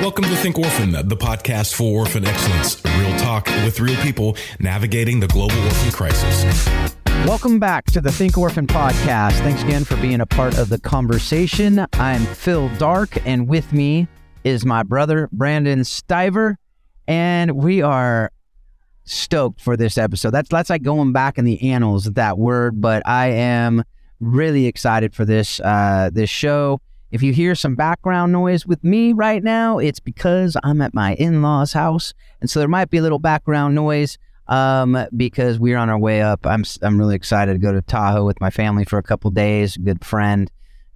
Welcome to Think Orphan, the podcast for orphan excellence. Real talk with real people navigating the global orphan crisis. Welcome back to the Think Orphan podcast. Thanks again for being a part of the conversation. I'm Phil Darke, and with me is my brother, Brandon Stiver, and we are stoked for this episode. That's that's like going back in the annals of that word, but I am really excited for this uh, this show. If you hear some background noise with me right now, it's because I'm at my in law's house. And so there might be a little background noise um, because we're on our way up. I'm, I'm really excited to go to Tahoe with my family for a couple days. A good friend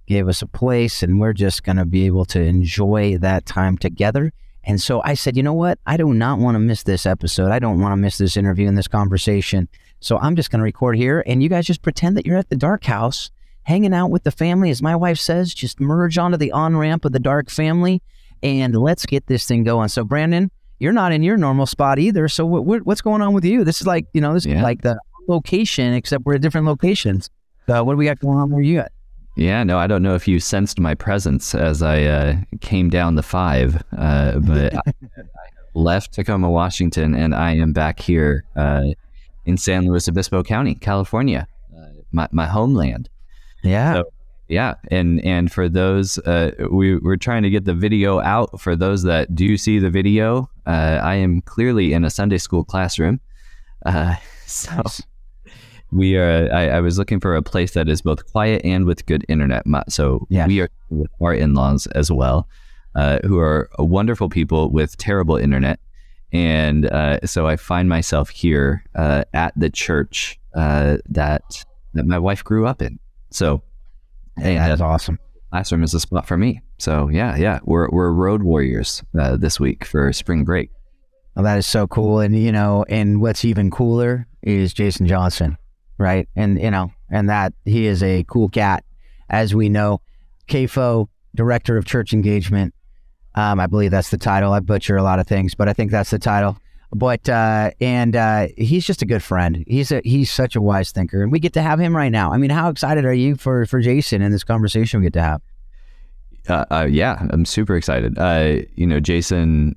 gave us a place, and we're just going to be able to enjoy that time together. And so I said, you know what? I do not want to miss this episode. I don't want to miss this interview and this conversation. So I'm just going to record here, and you guys just pretend that you're at the dark house hanging out with the family, as my wife says, just merge onto the on ramp of the dark family and let's get this thing going. So, Brandon, you're not in your normal spot either. So, what, what, what's going on with you? This is like, you know, this yeah. is like the location, except we're at different locations. Uh, what do we got going on where you at? Yeah, no, I don't know if you sensed my presence as I uh, came down the five, uh, but I left Tacoma, Washington, and I am back here uh, in San Luis Obispo County, California, uh, my, my homeland. Yeah. So, yeah, and and for those, uh, we we're trying to get the video out. For those that do see the video, uh, I am clearly in a Sunday school classroom. Uh, so we are. I, I, was looking for a place that is both quiet and with good internet. So yeah. we are with our in-laws as well, uh, who are wonderful people with terrible internet, and uh, so I find myself here uh, at the church that that my wife grew up in. So, hey, that's awesome. Classroom is a spot for me. So yeah, yeah, we're we're road warriors uh, this week for spring break. Well, that is so cool, and you know, and what's even cooler is Jason Johnson, right? And you know, and that he is a cool cat, as we know. CAFO, director of church engagement. Um, I believe that's the title. I butcher a lot of things, but I think that's the title. But uh, and uh, he's just a good friend. He's a he's such a wise thinker, and we get to have him right now. I mean, how excited are you for for Jason and this conversation we get to have? Uh, uh, yeah, I'm super excited. Uh, you know, Jason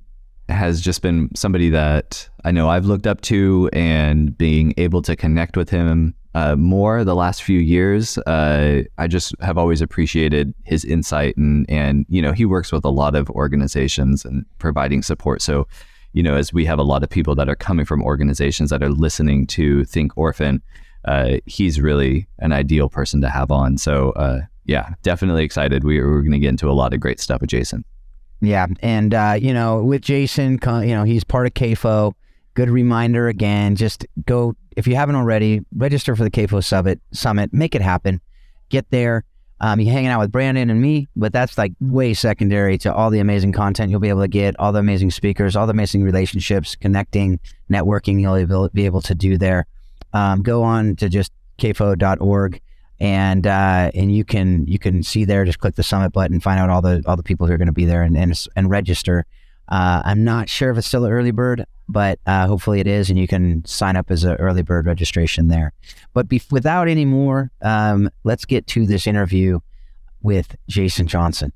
has just been somebody that I know I've looked up to, and being able to connect with him uh, more the last few years, uh, I just have always appreciated his insight, and and you know, he works with a lot of organizations and providing support. So you know, as we have a lot of people that are coming from organizations that are listening to Think Orphan, uh, he's really an ideal person to have on. So, uh, yeah, definitely excited. We, we're going to get into a lot of great stuff with Jason. Yeah. And, uh, you know, with Jason, you know, he's part of CAFO. Good reminder again, just go, if you haven't already, register for the CAFO Summit, Summit, make it happen. Get there um, you're hanging out with Brandon and me, but that's like way secondary to all the amazing content you'll be able to get, all the amazing speakers, all the amazing relationships, connecting, networking you'll be able to do there. Um, go on to just cafo.org and uh, and you can you can see there. Just click the summit button, find out all the all the people who are going to be there, and and, and register. Uh, I'm not sure if it's still an early bird, but uh, hopefully it is, and you can sign up as an early bird registration there. But be- without any more, um, let's get to this interview with Jason Johnson.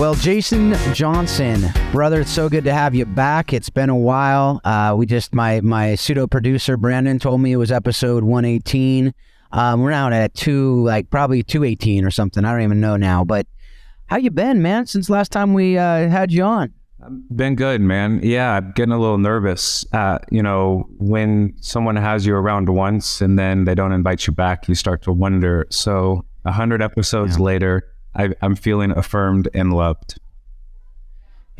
Well, Jason Johnson, brother, it's so good to have you back. It's been a while. Uh, we just my my pseudo producer Brandon told me it was episode 118. Um, we're now at two, like probably 218 or something. I don't even know now. But how you been, man? Since last time we uh, had you on. I've been good, man. Yeah, I'm getting a little nervous. Uh, you know, when someone has you around once and then they don't invite you back, you start to wonder. So, a hundred episodes yeah. later, I, I'm feeling affirmed and loved.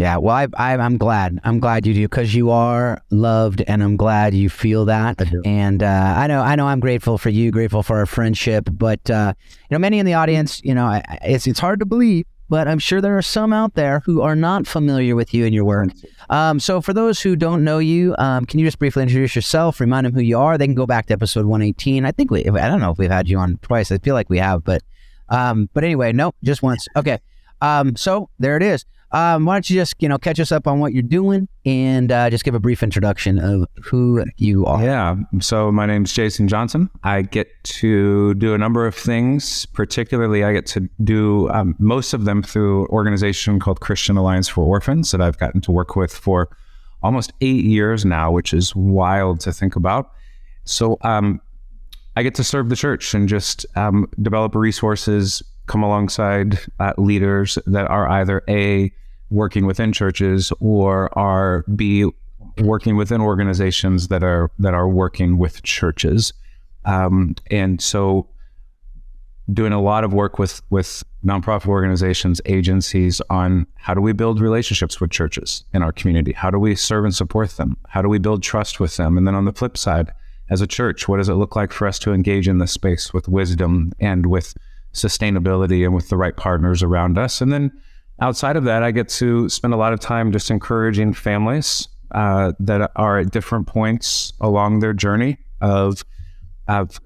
Yeah, well, I, I, am glad. I'm glad you do because you are loved, and I'm glad you feel that. And uh, I know, I know, I'm grateful for you, grateful for our friendship. But uh, you know, many in the audience, you know, it's it's hard to believe, but I'm sure there are some out there who are not familiar with you and your work. Um, so, for those who don't know you, um, can you just briefly introduce yourself, remind them who you are? They can go back to episode 118. I think we, I don't know if we've had you on twice. I feel like we have, but, um, but anyway, no, just once. Okay. Um, so there it is. Um, why don't you just you know catch us up on what you're doing and uh, just give a brief introduction of who you are. Yeah. So my name's Jason Johnson. I get to do a number of things. Particularly, I get to do um, most of them through an organization called Christian Alliance for Orphans that I've gotten to work with for almost eight years now, which is wild to think about. So um, I get to serve the church and just um, develop resources, come alongside uh, leaders that are either a working within churches or are b working within organizations that are that are working with churches, um, and so doing a lot of work with with nonprofit organizations, agencies on how do we build relationships with churches in our community? How do we serve and support them? How do we build trust with them? And then on the flip side, as a church, what does it look like for us to engage in this space with wisdom and with sustainability and with the right partners around us? And then outside of that, I get to spend a lot of time just encouraging families uh, that are at different points along their journey of of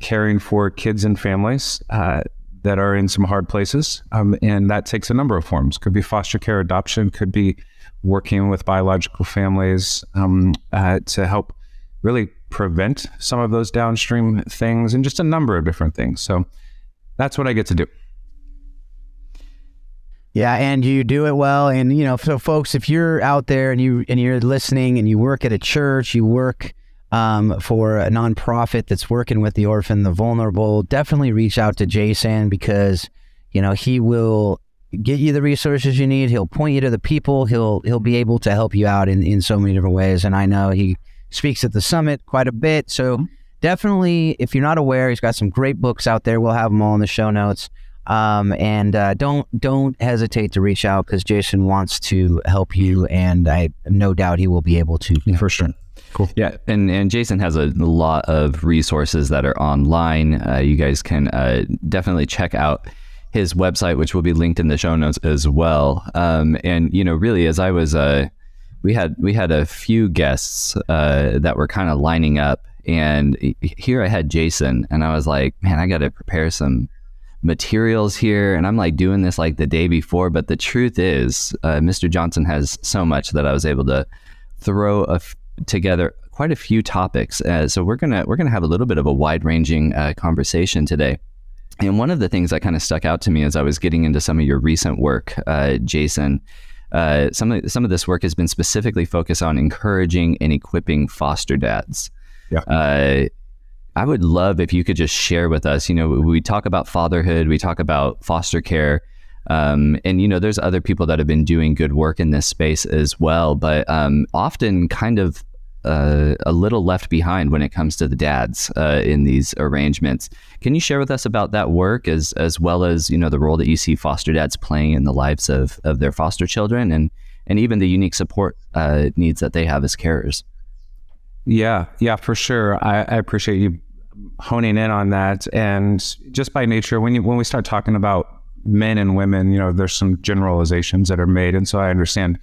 caring for kids and families uh, that are in some hard places, um, and that takes a number of forms. Could be foster care, adoption, could be working with biological families um, uh, to help really prevent some of those downstream things, and just a number of different things. So that's what I get to do. Yeah, and you do it well. And you know, so folks, if you're out there and you and you're listening and you work at a church, you work um, for a nonprofit that's working with the orphan, the vulnerable, definitely reach out to Jason because you know he will get you the resources you need. He'll point you to the people. He'll he'll be able to help you out in in so many different ways. And I know he speaks at the summit quite a bit. So mm-hmm. Definitely, if you're not aware, he's got some great books out there. We'll have them all in the show notes. Um, and uh, don't don't hesitate to reach out because Jason wants to help you, and I no doubt he will be able to yeah. for sure. Cool. Yeah, and and Jason has a lot of resources that are online. Uh, you guys can uh, definitely check out his website, which will be linked in the show notes as well. Um, and you know, really, as I was, uh, we had we had a few guests uh, that were kind of lining up, and here I had Jason, and I was like, man, I got to prepare some materials here and I'm like doing this like the day before. But the truth is, uh, Mr. Johnson has so much that I was able to throw together quite a few topics. Uh, so we're gonna we're gonna have a little bit of a wide ranging uh, conversation today. And one of the things that kind of stuck out to me as I was getting into some of your recent work, uh, Jason, uh, some of some of this work has been specifically focused on encouraging and equipping foster dads. Yeah. Uh, I would love if you could just share with us. You know, we talk about fatherhood, we talk about foster care, um, and you know, there's other people that have been doing good work in this space as well, but um, often kind of uh, a little left behind when it comes to the dads uh, in these arrangements. Can you share with us about that work as as well as you know the role that you see foster dads playing in the lives of of their foster children and and even the unique support uh, needs that they have as carers? Yeah, yeah, for sure. I, I, appreciate you honing in on that. And just by nature, when you when we start talking about men and women, you know, there's some generalizations that are made, and so I understand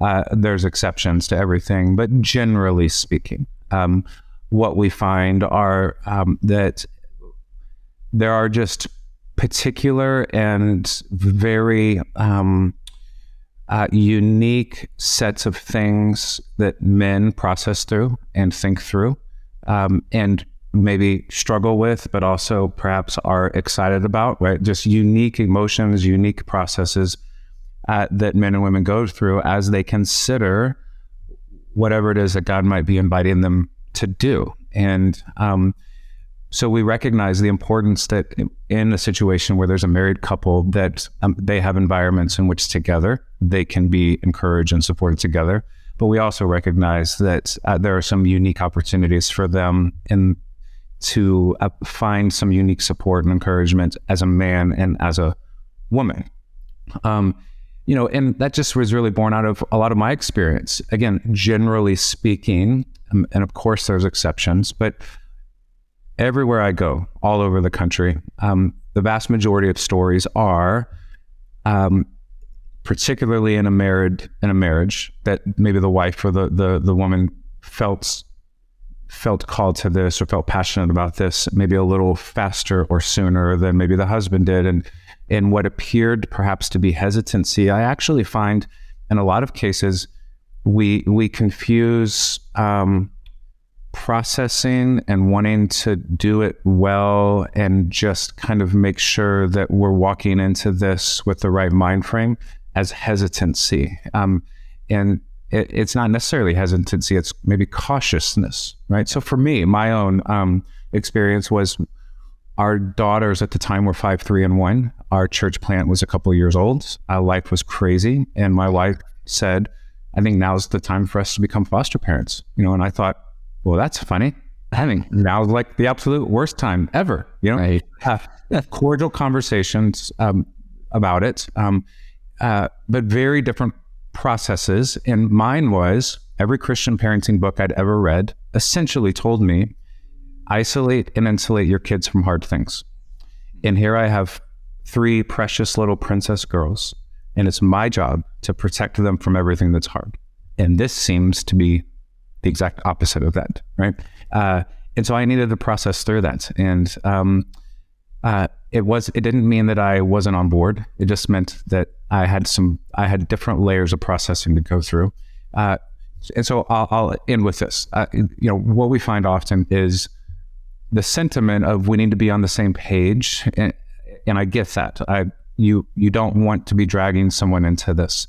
uh, there's exceptions to everything, but generally speaking, um, what we find are um, that there are just particular and very um, uh, unique sets of things that men process through and think through um, and maybe struggle with, but also perhaps are excited about, right? Just unique emotions, unique processes uh, that men and women go through as they consider whatever it is that God might be inviting them to do. And um, so we recognize the importance that in a situation where there's a married couple that um, they have environments in which together they can be encouraged and supported together. But we also recognize that uh, there are some unique opportunities for them in to uh, find some unique support and encouragement as a man and as a woman. Um, you know, and that just was really born out of a lot of my experience. Again, generally speaking, um, and of course there's exceptions, but everywhere I go, all over the country, um, the vast majority of stories are, um, particularly in a married in a marriage that maybe the wife or the the the woman felt felt called to this or felt passionate about this maybe a little faster or sooner than maybe the husband did. And in what appeared perhaps to be hesitancy, I actually find in a lot of cases we we confuse um, processing and wanting to do it well and just kind of make sure that we're walking into this with the right mind frame as hesitancy. Um, and it, it's not necessarily hesitancy, it's maybe cautiousness, right? So for me, my own um, experience was our daughters at the time were five, three, and one. Our church plant was a couple years old. Our life was crazy. And my wife said, I think now's the time for us to become foster parents. You know, and I thought, well, that's funny. Having now's like the absolute worst time ever. You know, Right. have cordial conversations um, about it, um, uh, but very different processes. And mine was every Christian parenting book I'd ever read essentially told me isolate and insulate your kids from hard things. And here I have three precious little princess girls, and it's my job to protect them from everything that's hard. And this seems to be the exact opposite of that, right? Uh, and so I needed to process through that. And um, uh, it was it didn't mean that I wasn't on board. It just meant that I had some I had different layers of processing to go through. Uh, and so I'll, I'll end with this. Uh, you know what we find often is the sentiment of we need to be on the same page, and, and I get that. I you you don't want to be dragging someone into this,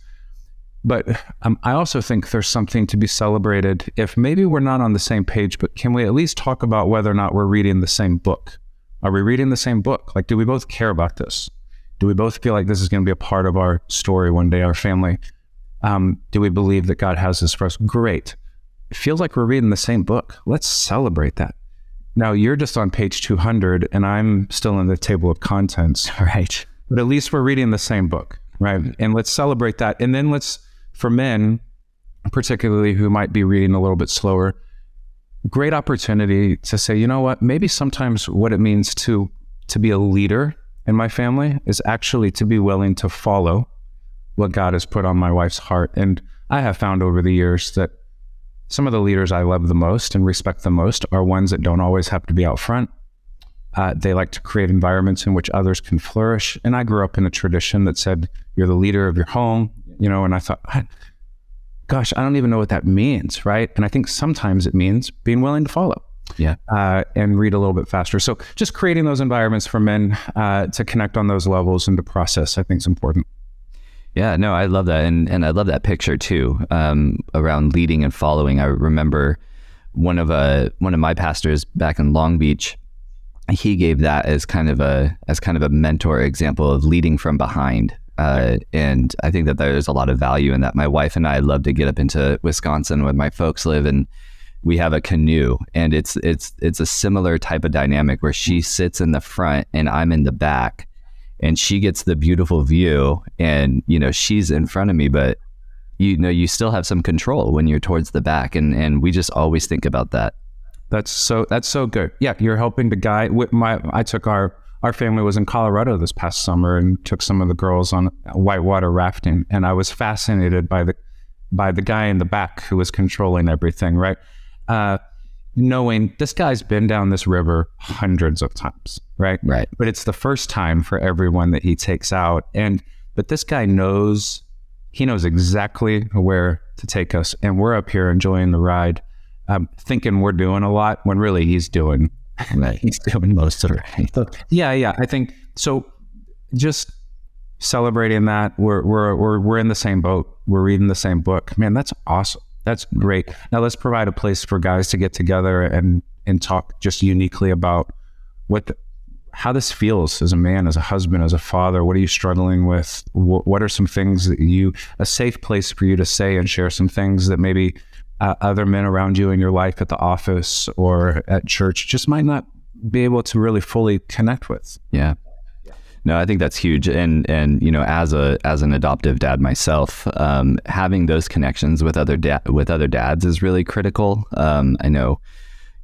but um, I also think there's something to be celebrated if maybe we're not on the same page, but can we at least talk about whether or not we're reading the same book? Are we reading the same book? Like, do we both care about this? Do we both feel like this is going to be a part of our story one day, our family? Um, do we believe that God has this for us? Great. It feels like we're reading the same book. Let's celebrate that. Now, you're just on page 200, and I'm still in the table of contents. Right. But at least we're reading the same book, right? And let's celebrate that. And then let's, for men, particularly who might be reading a little bit slower, great opportunity to say, you know what, maybe sometimes what it means to to be a leader in my family is actually to be willing to follow what God has put on my wife's heart. And I have found over the years that some of the leaders I love the most and respect the most are ones that don't always have to be out front. Uh, they like to create environments in which others can flourish. And I grew up in a tradition that said, you're the leader of your home, you know, and I thought, gosh, I don't even know what that means, right? And I think sometimes it means being willing to follow Yeah. uh, and read a little bit faster. So just creating those environments for men uh, to connect on those levels and to process, I think is important. Yeah, no, I love that, and and I love that picture too um, around leading and following. I remember one of uh, one of my pastors back in Long Beach. He gave that as kind of a as kind of a mentor example of leading from behind, uh, and I think that there's a lot of value in that. My wife and I love to get up into Wisconsin where my folks live, and we have a canoe, and it's it's it's a similar type of dynamic where she sits in the front and I'm in the back and she gets the beautiful view and you know she's in front of me but you know you still have some control when you're towards the back and and we just always think about that That's so that's so good. Yeah, you're helping to guide. With my, I took our our family was in Colorado this past summer and took some of the girls on whitewater rafting, and I was fascinated by the by the guy in the back who was controlling everything. Right, uh, knowing this guy's been down this river hundreds of times. Right, Right. But it's the first time for everyone that he takes out, and but this guy knows he knows exactly where to take us, and we're up here enjoying the ride um, thinking we're doing a lot when really he's doing he's doing most of it. So, yeah, yeah. I think so. Just celebrating that we're we're we're we're in the same boat. We're reading the same book. Man, that's awesome. That's great. Now let's provide a place for guys to get together and and talk just uniquely about what the, how this feels as a man, as a husband, as a father. What are you struggling with? What, what are some things that you a safe place for you to say and share some things that maybe uh, other men around you in your life at the office or at church just might not be able to really fully connect with. yeah. No i think that's huge. And and you know as a as an adoptive dad myself um, having those connections with other da- with other dads is really critical. Um, i know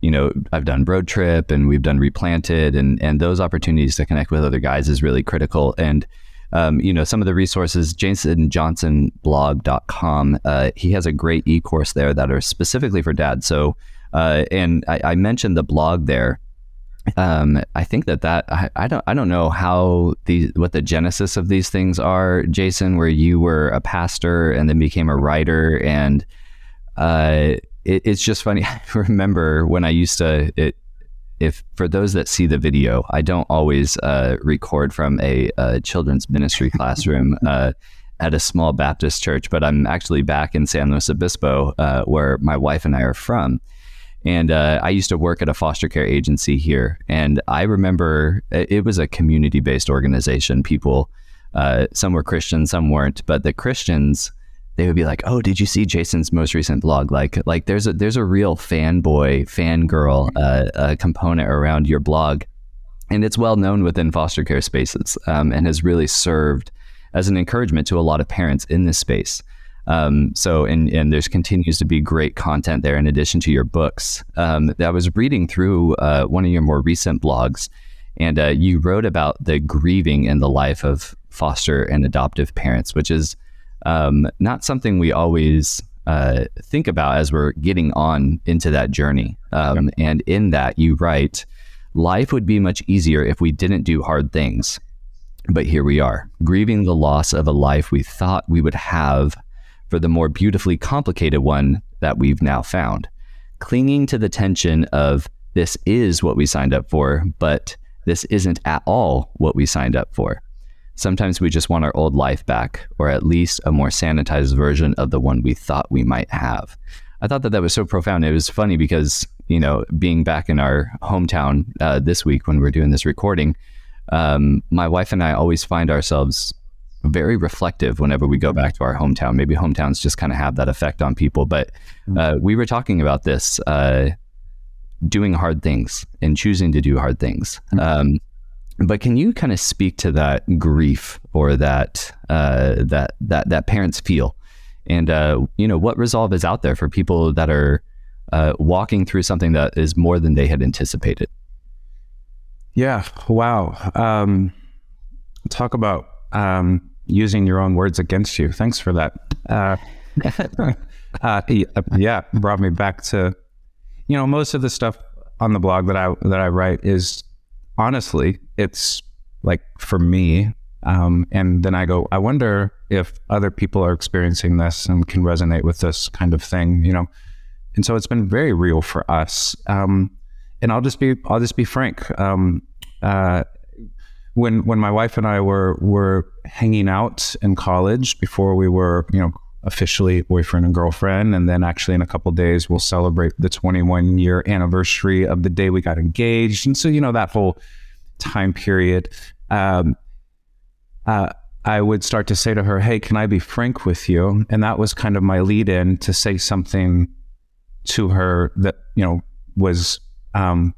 you know i've done road trip and we've done replanted and and those opportunities to connect with other guys is really critical. And um, you know some of the resources jasonjohnsonblog.com uh, he has a great e-course there that are specifically for dads so Uh, and I, I, mentioned the blog there. Um, I think that that I, I, don't I don't know how these what the genesis of these things are, Jason. Where you were a pastor and then became a writer, and uh, it, it's just funny. I remember when I used to it. If for those that see the video, I don't always uh, record from a, a, children's ministry classroom. Uh, at a small Baptist church, but I'm actually back in San Luis Obispo, uh, where my wife and I are from. And uh, I used to work at a foster care agency here. And I remember it was a community based organization. People, uh, some were Christian, some weren't. But the Christians, they would be like, "Oh, did you see Jason's most recent blog? Like, like there's a there's a real fanboy, fangirl uh, uh, component around your blog, and it's well known within foster care spaces, um, and has really served as an encouragement to a lot of parents in this space. Um, so, and, and there's continues to be great content there in addition to your books. Um, I was reading through uh, one of your more recent blogs, and uh, you wrote about the grieving in the life of foster and adoptive parents, which is um, not something we always uh, think about as we're getting on into that journey. Um, and in that, you write, life would be much easier if we didn't do hard things. But here we are, grieving the loss of a life we thought we would have for the more beautifully complicated one that we've now found. Clinging to the tension of this is what we signed up for, but this isn't at all what we signed up for. Sometimes we just want our old life back, or at least a more sanitized version of the one we thought we might have. I thought that that was so profound. It was funny because, you know, being back in our hometown uh, this week when we're doing this recording, um, my wife and I always find ourselves very reflective whenever we go back to our hometown. Maybe hometowns just kind of have that effect on people. But mm. uh, we were talking about this uh, doing hard things and choosing to do hard things. Mm. Um, but can you kind of speak to that grief or that uh, that that that parents feel, and uh, you know what resolve is out there for people that are uh, walking through something that is more than they had anticipated? Yeah. Wow. Um, talk about um, using your own words against you. Thanks for that. Uh, uh, yeah, brought me back to, you know, most of the stuff on the blog that I that I write is honestly, it's like for me. Um, and then I go, I wonder if other people are experiencing this and can resonate with this kind of thing, you know. And so it's been very real for us. Um, and I'll just be I'll just be frank. Um, uh, when when my wife and I were were hanging out in college before we were you know officially boyfriend and girlfriend, and then actually in a couple days we'll celebrate the 21 year anniversary of the day we got engaged, and so you know that whole time period. Um, uh, I would start to say to her, "Hey, can I be frank with you?" And that was kind of my lead in to say something to her that you know was um,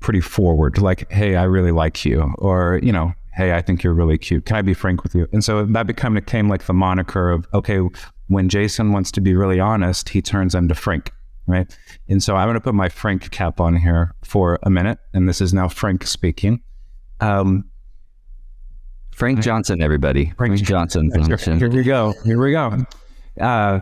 pretty forward, like, "Hey, I really like you," or you know, "Hey, I think you're really cute. Can I be frank with you?" And so that became became like the moniker of, okay, when Jason wants to be really honest, he turns into Frank, right? And so I'm going to put my Frank cap on here for a minute, and this is now Frank speaking. Um, Frank Johnson, everybody. Frank, Frank Johnson. Johnson. Here we go. Here we go. Uh,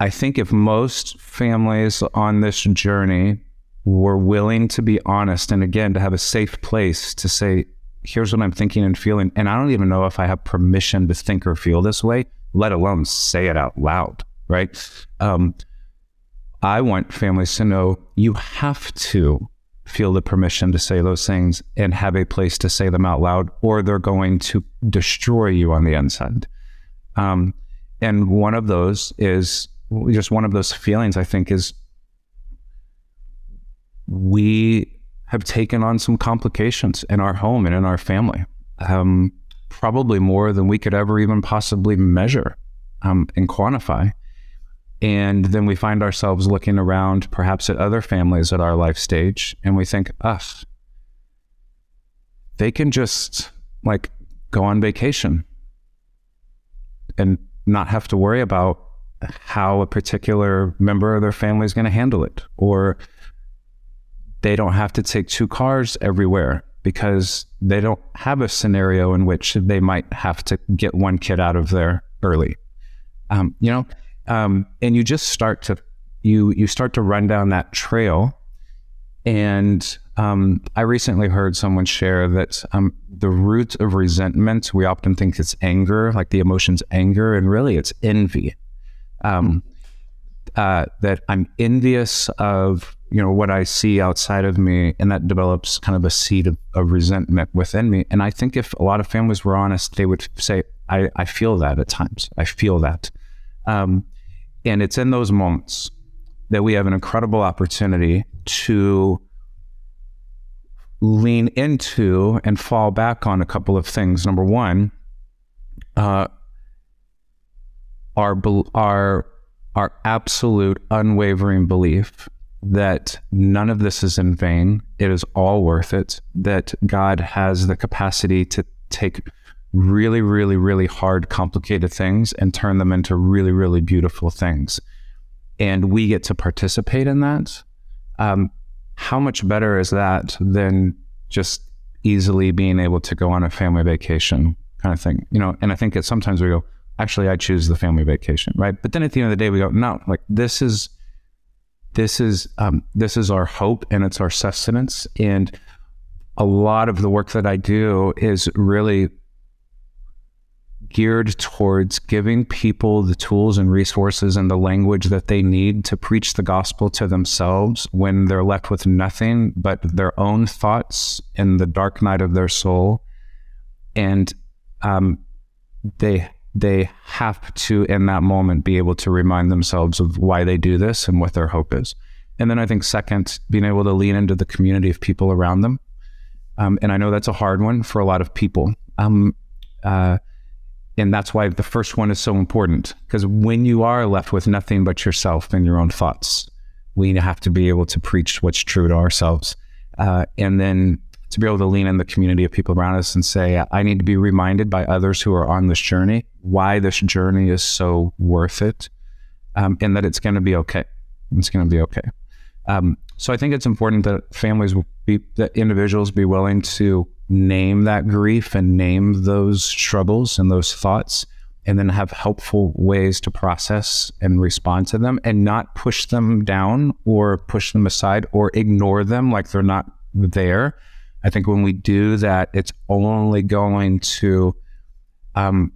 I think if most families on this journey were willing to be honest and again to have a safe place to say, here's what I'm thinking and feeling, and I don't even know if I have permission to think or feel this way, let alone say it out loud, right? Um, I want families to know you have to feel the permission to say those things and have a place to say them out loud, or they're going to destroy you on the inside. Um, and one of those is just one of those feelings I think is we have taken on some complications in our home and in our family, um, probably more than we could ever even possibly measure um, and quantify. And then we find ourselves looking around, perhaps at other families at our life stage, and we think, ugh, they can just like go on vacation and not have to worry about how a particular member of their family is going to handle it. Or they don't have to take two cars everywhere because they don't have a scenario in which they might have to get one kid out of there early. Um, you know, um, and you just start to you you start to run down that trail. And um, I recently heard someone share that um, the root of resentment, we often think it's anger, like the emotion's anger, and really it's envy. Um, uh, that I'm envious of, you know, what I see outside of me, and that develops kind of a seed of, of resentment within me. And I think if a lot of families were honest, they would say, I, I feel that at times. I feel that. Um, and it's in those moments that we have an incredible opportunity to lean into and fall back on a couple of things. Number one, uh, our our our absolute unwavering belief that none of this is in vain. It is all worth it. That God has the capacity to take really, really, really hard, complicated things and turn them into really, really beautiful things. And we get to participate in that. Um, how much better is that than just easily being able to go on a family vacation kind of thing? You know, and I think that sometimes we go, actually, I choose the family vacation, right? But then at the end of the day, we go, no, like this is, this is, um, this is our hope and it's our sustenance. And a lot of the work that I do is really geared towards giving people the tools and resources and the language that they need to preach the gospel to themselves when they're left with nothing but their own thoughts in the dark night of their soul. And um, they they have to, in that moment, be able to remind themselves of why they do this and what their hope is. And then I think, second, being able to lean into the community of people around them. Um, and I know that's a hard one for a lot of people. Um, uh, and that's why the first one is so important because when you are left with nothing but yourself and your own thoughts, we have to be able to preach what's true to ourselves. Uh, and then to be able to lean in the community of people around us and say, I need to be reminded by others who are on this journey why this journey is so worth it um, and that it's going to be okay. It's going to be okay. Um, so I think it's important that families be, that individuals be willing to name that grief and name those struggles and those thoughts and then have helpful ways to process and respond to them and not push them down or push them aside or ignore them like they're not there. I think when we do that, it's only going to, um,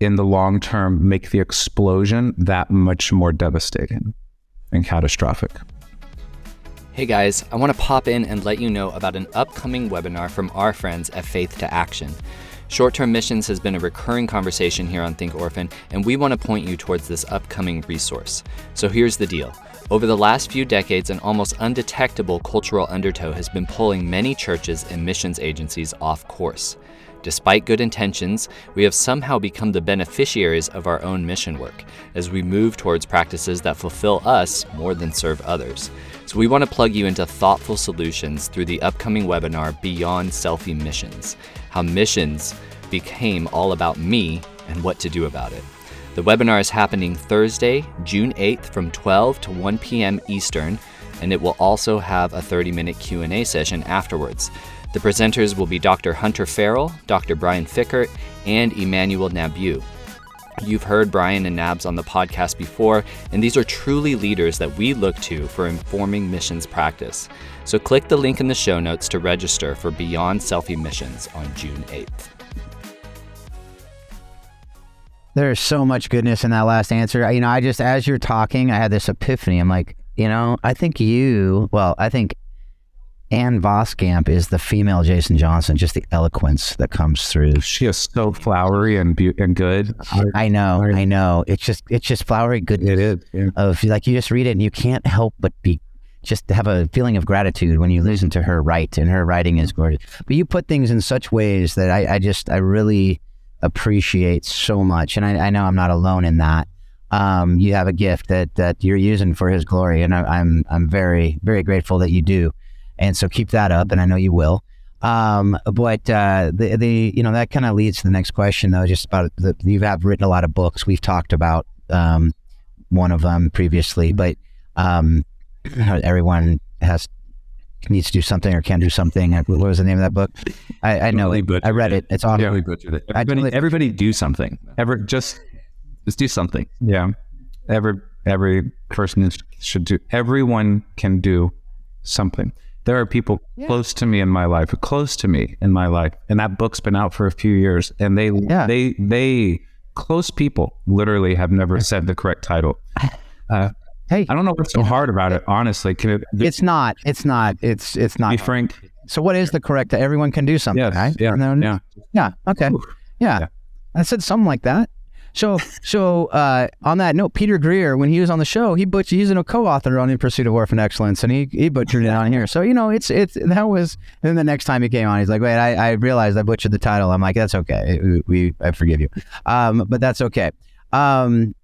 in the long term, make the explosion that much more devastating and catastrophic. Hey guys, I want to pop in and let you know about an upcoming webinar from our friends at Faith to Action. Short term missions has been a recurring conversation here on Think Orphan, and we want to point you towards this upcoming resource. So here's the deal. Over the last few decades, an almost undetectable cultural undertow has been pulling many churches and missions agencies off course. Despite good intentions, we have somehow become the beneficiaries of our own mission work as we move towards practices that fulfill us more than serve others. So, we want to plug you into thoughtful solutions through the upcoming webinar Beyond Selfie Missions How Missions Became All About Me and What to Do About It. The webinar is happening Thursday, June 8th from 12 to 1 p.m. Eastern, and it will also have a 30-minute Q&A session afterwards. The presenters will be Dr. Hunter Farrell, Dr. Brian Fikkert, and Emmanuel Nabu. You've heard Brian and Nabs on the podcast before, and these are truly leaders that we look to for informing missions practice. So click the link in the show notes to register for Beyond Selfie Missions on June 8th. There's so much goodness in that last answer. You know, I just, as you're talking, I had this epiphany. I'm like, you know, I think you, well, I think Ann Voskamp is the female Jason Johnson, just the eloquence that comes through. She is so flowery and be- and good. I know, I know. It's just it's just flowery goodness. It is. Yeah. Of like you just read it and you can't help but be just have a feeling of gratitude when you listen to her write, and her writing is gorgeous. But you put things in such ways that I, I just I really appreciate so much, and I, I know I'm not alone in that. Um, you have a gift that that you're using for His glory, and I, I'm I'm very very grateful that you do. And so keep that up, and I know you will. Um, but uh, the the you know that kind of leads to the next question though, just about the, you have written a lot of books. We've talked about um, one of them previously, but um, everyone has needs to do something or can do something. What was the name of that book? I, I know it. I read it. It's awesome. Yeah, we butchered it. Everybody, everybody do something. Ever just just do something. Yeah. Every Every person should do. Everyone can do something. There are people yeah. close to me in my life, close to me in my life, and that book's been out for a few years, and they yeah. they they close people literally have never said the correct title. Uh, hey, I don't know what's so hard about it. Honestly, can it? It's not. It's not. It's it's not. Be frank. So, what is the correct? That Everyone can do something. Yes, right? Yeah. yeah. Yeah. Okay. Yeah. yeah. I said something like that. So, so uh, on that note, Peter Greer, when he was on the show, he butchered. He's a co-author on In Pursuit of Orphan Excellence, and he, he butchered it on here. So you know, it's it's that was. And then the next time he came on, he's like, "Wait, I, I realized I butchered the title." I'm like, "That's okay. We, we I forgive you, um, but that's okay." Um,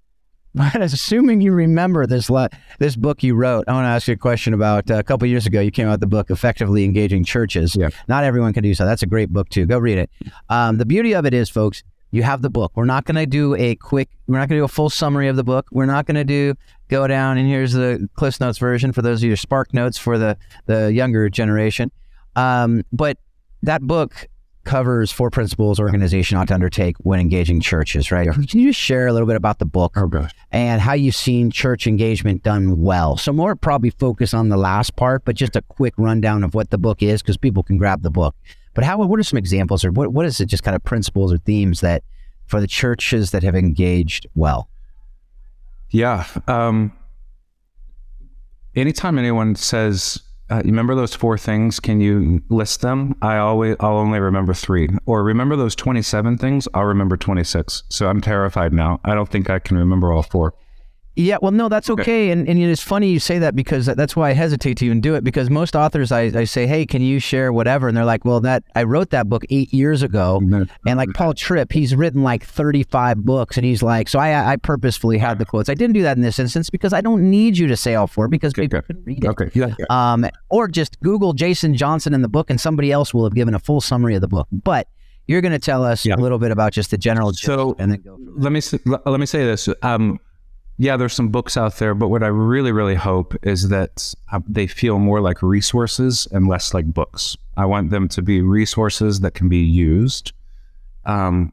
but assuming you remember this le- this book you wrote, I want to ask you a question about uh, a couple years ago. You came out with the book "Effectively Engaging Churches." Yeah. Not everyone can do so. That's a great book too. Go read it. Um, the beauty of it is, folks, you have the book. We're not going to do a quick, we're not going to do a full summary of the book. We're not going to do go down and here's the Cliff Notes version for those of you Spark Notes for the the younger generation. Um, but that book covers four principles organization ought to undertake when engaging churches, right? Can you just share a little bit about the book oh, and how you've seen church engagement done well? So more probably focus on the last part, but just a quick rundown of what the book is because people can grab the book. But how? What are some examples, or what? What is it? Just kind of principles or themes that for the churches that have engaged well. Yeah. Um, anytime anyone says, uh, "You remember those four things? Can you list them?" I always, I'll only remember three. Or remember those twenty-seven things? I'll remember twenty-six. So I'm terrified now. I don't think I can remember all four. Yeah, well, no, that's okay. okay. And, and it's funny you say that because that's why I hesitate to even do it. Because most authors, I, I say, hey, can you share whatever? And they're like, well, that I wrote that book eight years ago. And like Paul Tripp, he's written like 35 books. And he's like, so I, I purposefully had the quotes. I didn't do that in this instance because I don't need you to say all four because okay, people okay. can read it. Okay. Yeah. Um, or just Google Jason Johnson in the book and somebody else will have given a full summary of the book. But you're going to tell us yeah. a little bit about just the general. So and then go let me let me say this. Um, yeah, there's some books out there, but what I really, really hope is that uh, they feel more like resources and less like books. I want them to be resources that can be used. Um,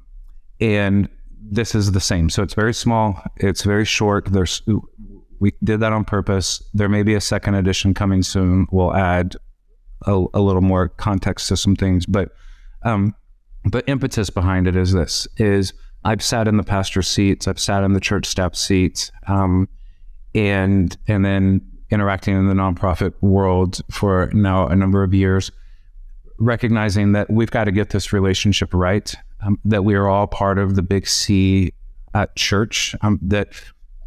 and this is the same. So it's very small, it's very short. There's we did that on purpose. There may be a second edition coming soon. We'll add a, a little more context to some things, but um, the impetus behind it is this: is I've sat in the pastor seats, I've sat in the church staff seats, um, and and then interacting in the nonprofit world for now a number of years, recognizing that we've got to get this relationship right, um, that we are all part of the big C church, um, that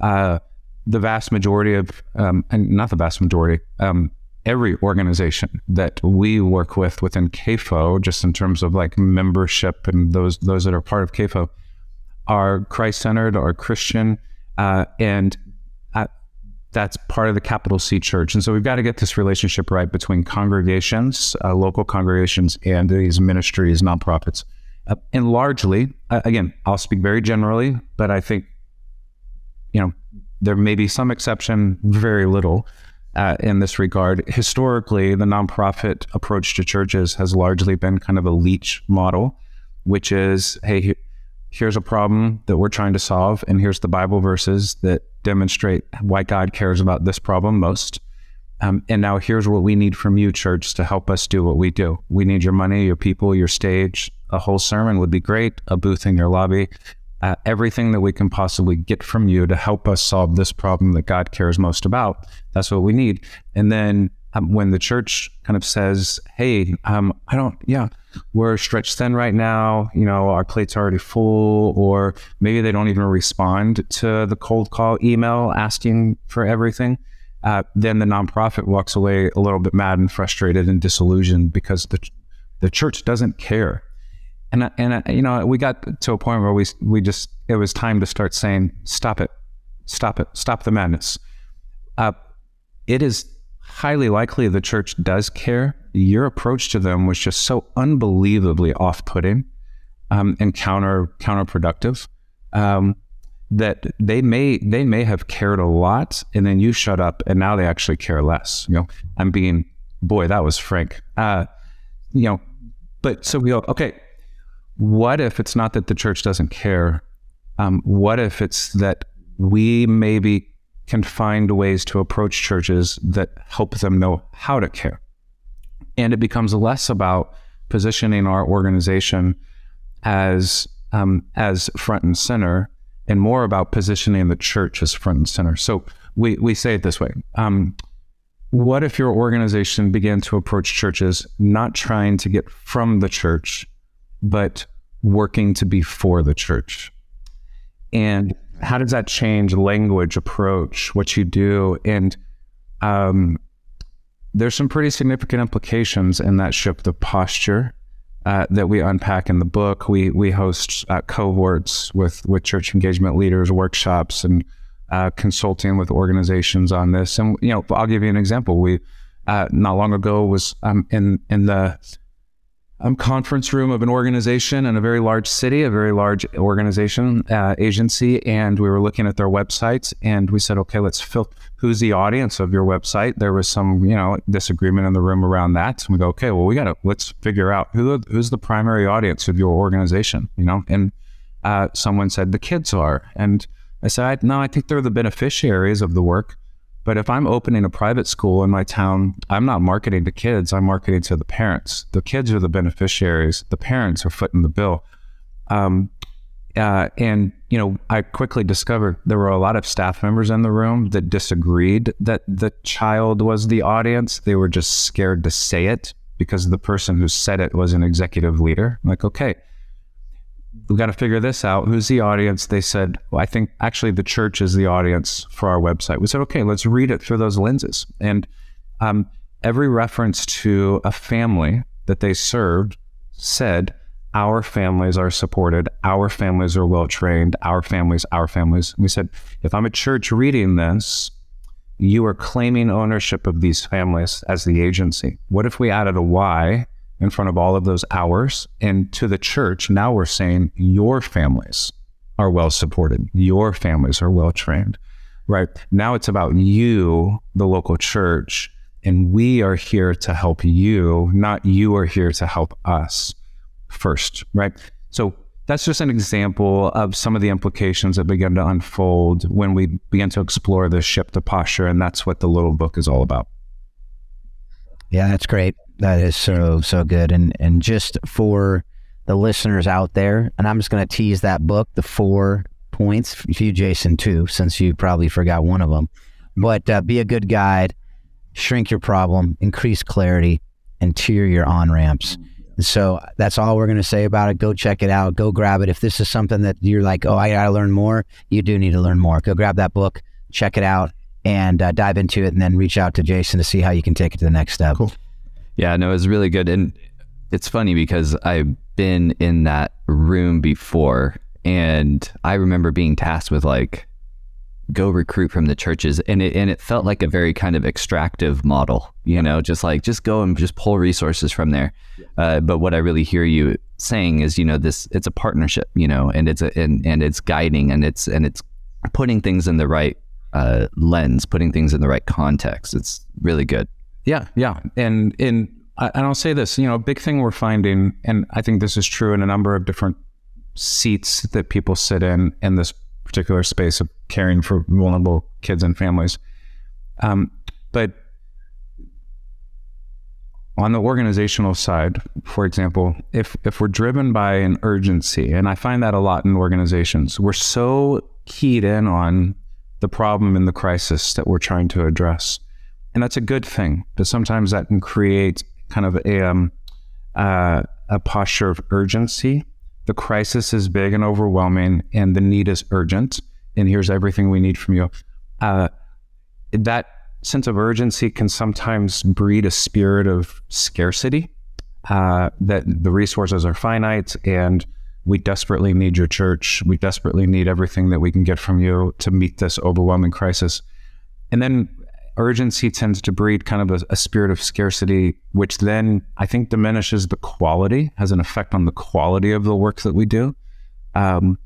uh, the vast majority of, um, and not the vast majority, um, every organization that we work with within CAFO, just in terms of like membership and those those that are part of CAFO, are Christ centered, are Christian, uh, and uh, that's part of the capital C church. And so we've got to get this relationship right between congregations, uh, local congregations, and these ministries, nonprofits. Uh, and largely, uh, again, I'll speak very generally, but I think, you know, there may be some exception, very little. Uh, in this regard, historically, the nonprofit approach to churches has largely been kind of a leech model, which is, hey, here's a problem that we're trying to solve, and here's the Bible verses that demonstrate why God cares about this problem most. Um, and now here's what we need from you, church, to help us do what we do. We need your money, your people, your stage. A whole sermon would be great, a booth in your lobby, uh, everything that we can possibly get from you to help us solve this problem that God cares most about. That's what we need. And then um, when the church kind of says, "Hey, um, I don't, yeah, we're stretched thin right now. You know, our plate's already full," or maybe they don't even respond to the cold call email asking for everything. Uh, then the nonprofit walks away a little bit mad and frustrated and disillusioned because the the church doesn't care. And and you know, we got to a point where we we just it was time to start saying, "Stop it, stop it, stop the madness." Uh, it is highly likely the church does care. Your approach to them was just so unbelievably off-putting um, and counter counterproductive um, that they may they may have cared a lot, and then you shut up, and now they actually care less. You know, I'm being boy, that was frank. Uh, you know, but so we go, okay. What if it's not that the church doesn't care? Um, what if it's that we maybe can find ways to approach churches that help them know how to care. And it becomes less about positioning our organization as um, as front and center, and more about positioning the church as front and center. So we we say it this way: um, What if your organization began to approach churches not trying to get from the church, but working to be for the church? And how does that change language, approach, what you do? And um, there's some pretty significant implications in that shift of posture uh, that we unpack in the book. We we host uh, cohorts with with church engagement leaders, workshops, and uh, consulting with organizations on this. And you know, I'll give you an example. We uh, not long ago was um, in in the um, conference room of an organization in a very large city, a very large organization uh, agency, and we were looking at their websites, and we said, okay, let's fill. Who's the audience of your website? There was some, you know, disagreement in the room around that. And we go, okay, well, we got to let's figure out who who's the primary audience of your organization, you know. And uh, someone said the kids are, and I said, no, I think they're the beneficiaries of the work. But if I'm opening a private school in my town, I'm not marketing to kids, I'm marketing to the parents. The kids are the beneficiaries, the parents are footing the bill. Um, uh, and, you know, I quickly discovered there were a lot of staff members in the room that disagreed that the child was the audience. They were just scared to say it because the person who said it was an executive leader. I'm like, okay, we got to figure this out. Who's the audience? They said, well, I think actually the church is the audience for our website. We said, okay, let's read it through those lenses. And um, every reference to a family that they served said, our families are supported, our families are well trained, our families, our families. we said, if I'm a church reading this, you are claiming ownership of these families as the agency. What if we added a Y in front of all of those hours. And to the church, now we're saying your families are well supported, your families are well trained, right? Now it's about you, the local church, and we are here to help you, not you are here to help us first, right? So that's just an example of some of the implications that begin to unfold when we begin to explore the shift to posture. And that's what the little book is all about. Yeah, that's great. That is so so good. And and just for the listeners out there, and I'm just going to tease that book, the four points you, Jason, too, since you probably forgot one of them. But uh, be a good guide, shrink your problem, increase clarity, and tier your on ramps. So that's all we're going to say about it. Go check it out. Go grab it. If this is something that you're like, oh, I got to learn more, you do need to learn more. Go grab that book, check it out, and uh, dive into it, and then reach out to Jason to see how you can take it to the next step. Cool. Yeah, no, it was really good. And it's funny because I've been in that room before and I remember being tasked with like go recruit from the churches and it and it felt like a very kind of extractive model, you know, just like just go and just pull resources from there. Uh, but what I really hear you saying is, you know, this it's a partnership, you know, and it's a and, and it's guiding and it's and it's putting things in the right uh, lens, putting things in the right context. It's really good. Yeah, yeah, and and and I'll say this, you know, a big thing we're finding, and I think this is true in a number of different seats that people sit in in this particular space of caring for vulnerable kids and families. Um, but on the organizational side, for example, if if we're driven by an urgency, and I find that a lot in organizations, we're so keyed in on the problem and the crisis that we're trying to address and that's a good thing. But sometimes that can create kind of a um, uh, a posture of urgency. The crisis is big and overwhelming, and the need is urgent. And here's everything we need from you. Uh, that sense of urgency can sometimes breed a spirit of scarcity. Uh, that the resources are finite, and we desperately need your church. We desperately need everything that we can get from you to meet this overwhelming crisis. And then urgency tends to breed kind of a, a, spirit of scarcity, which then I think diminishes the quality, has an effect on the quality of the work that we do. Um,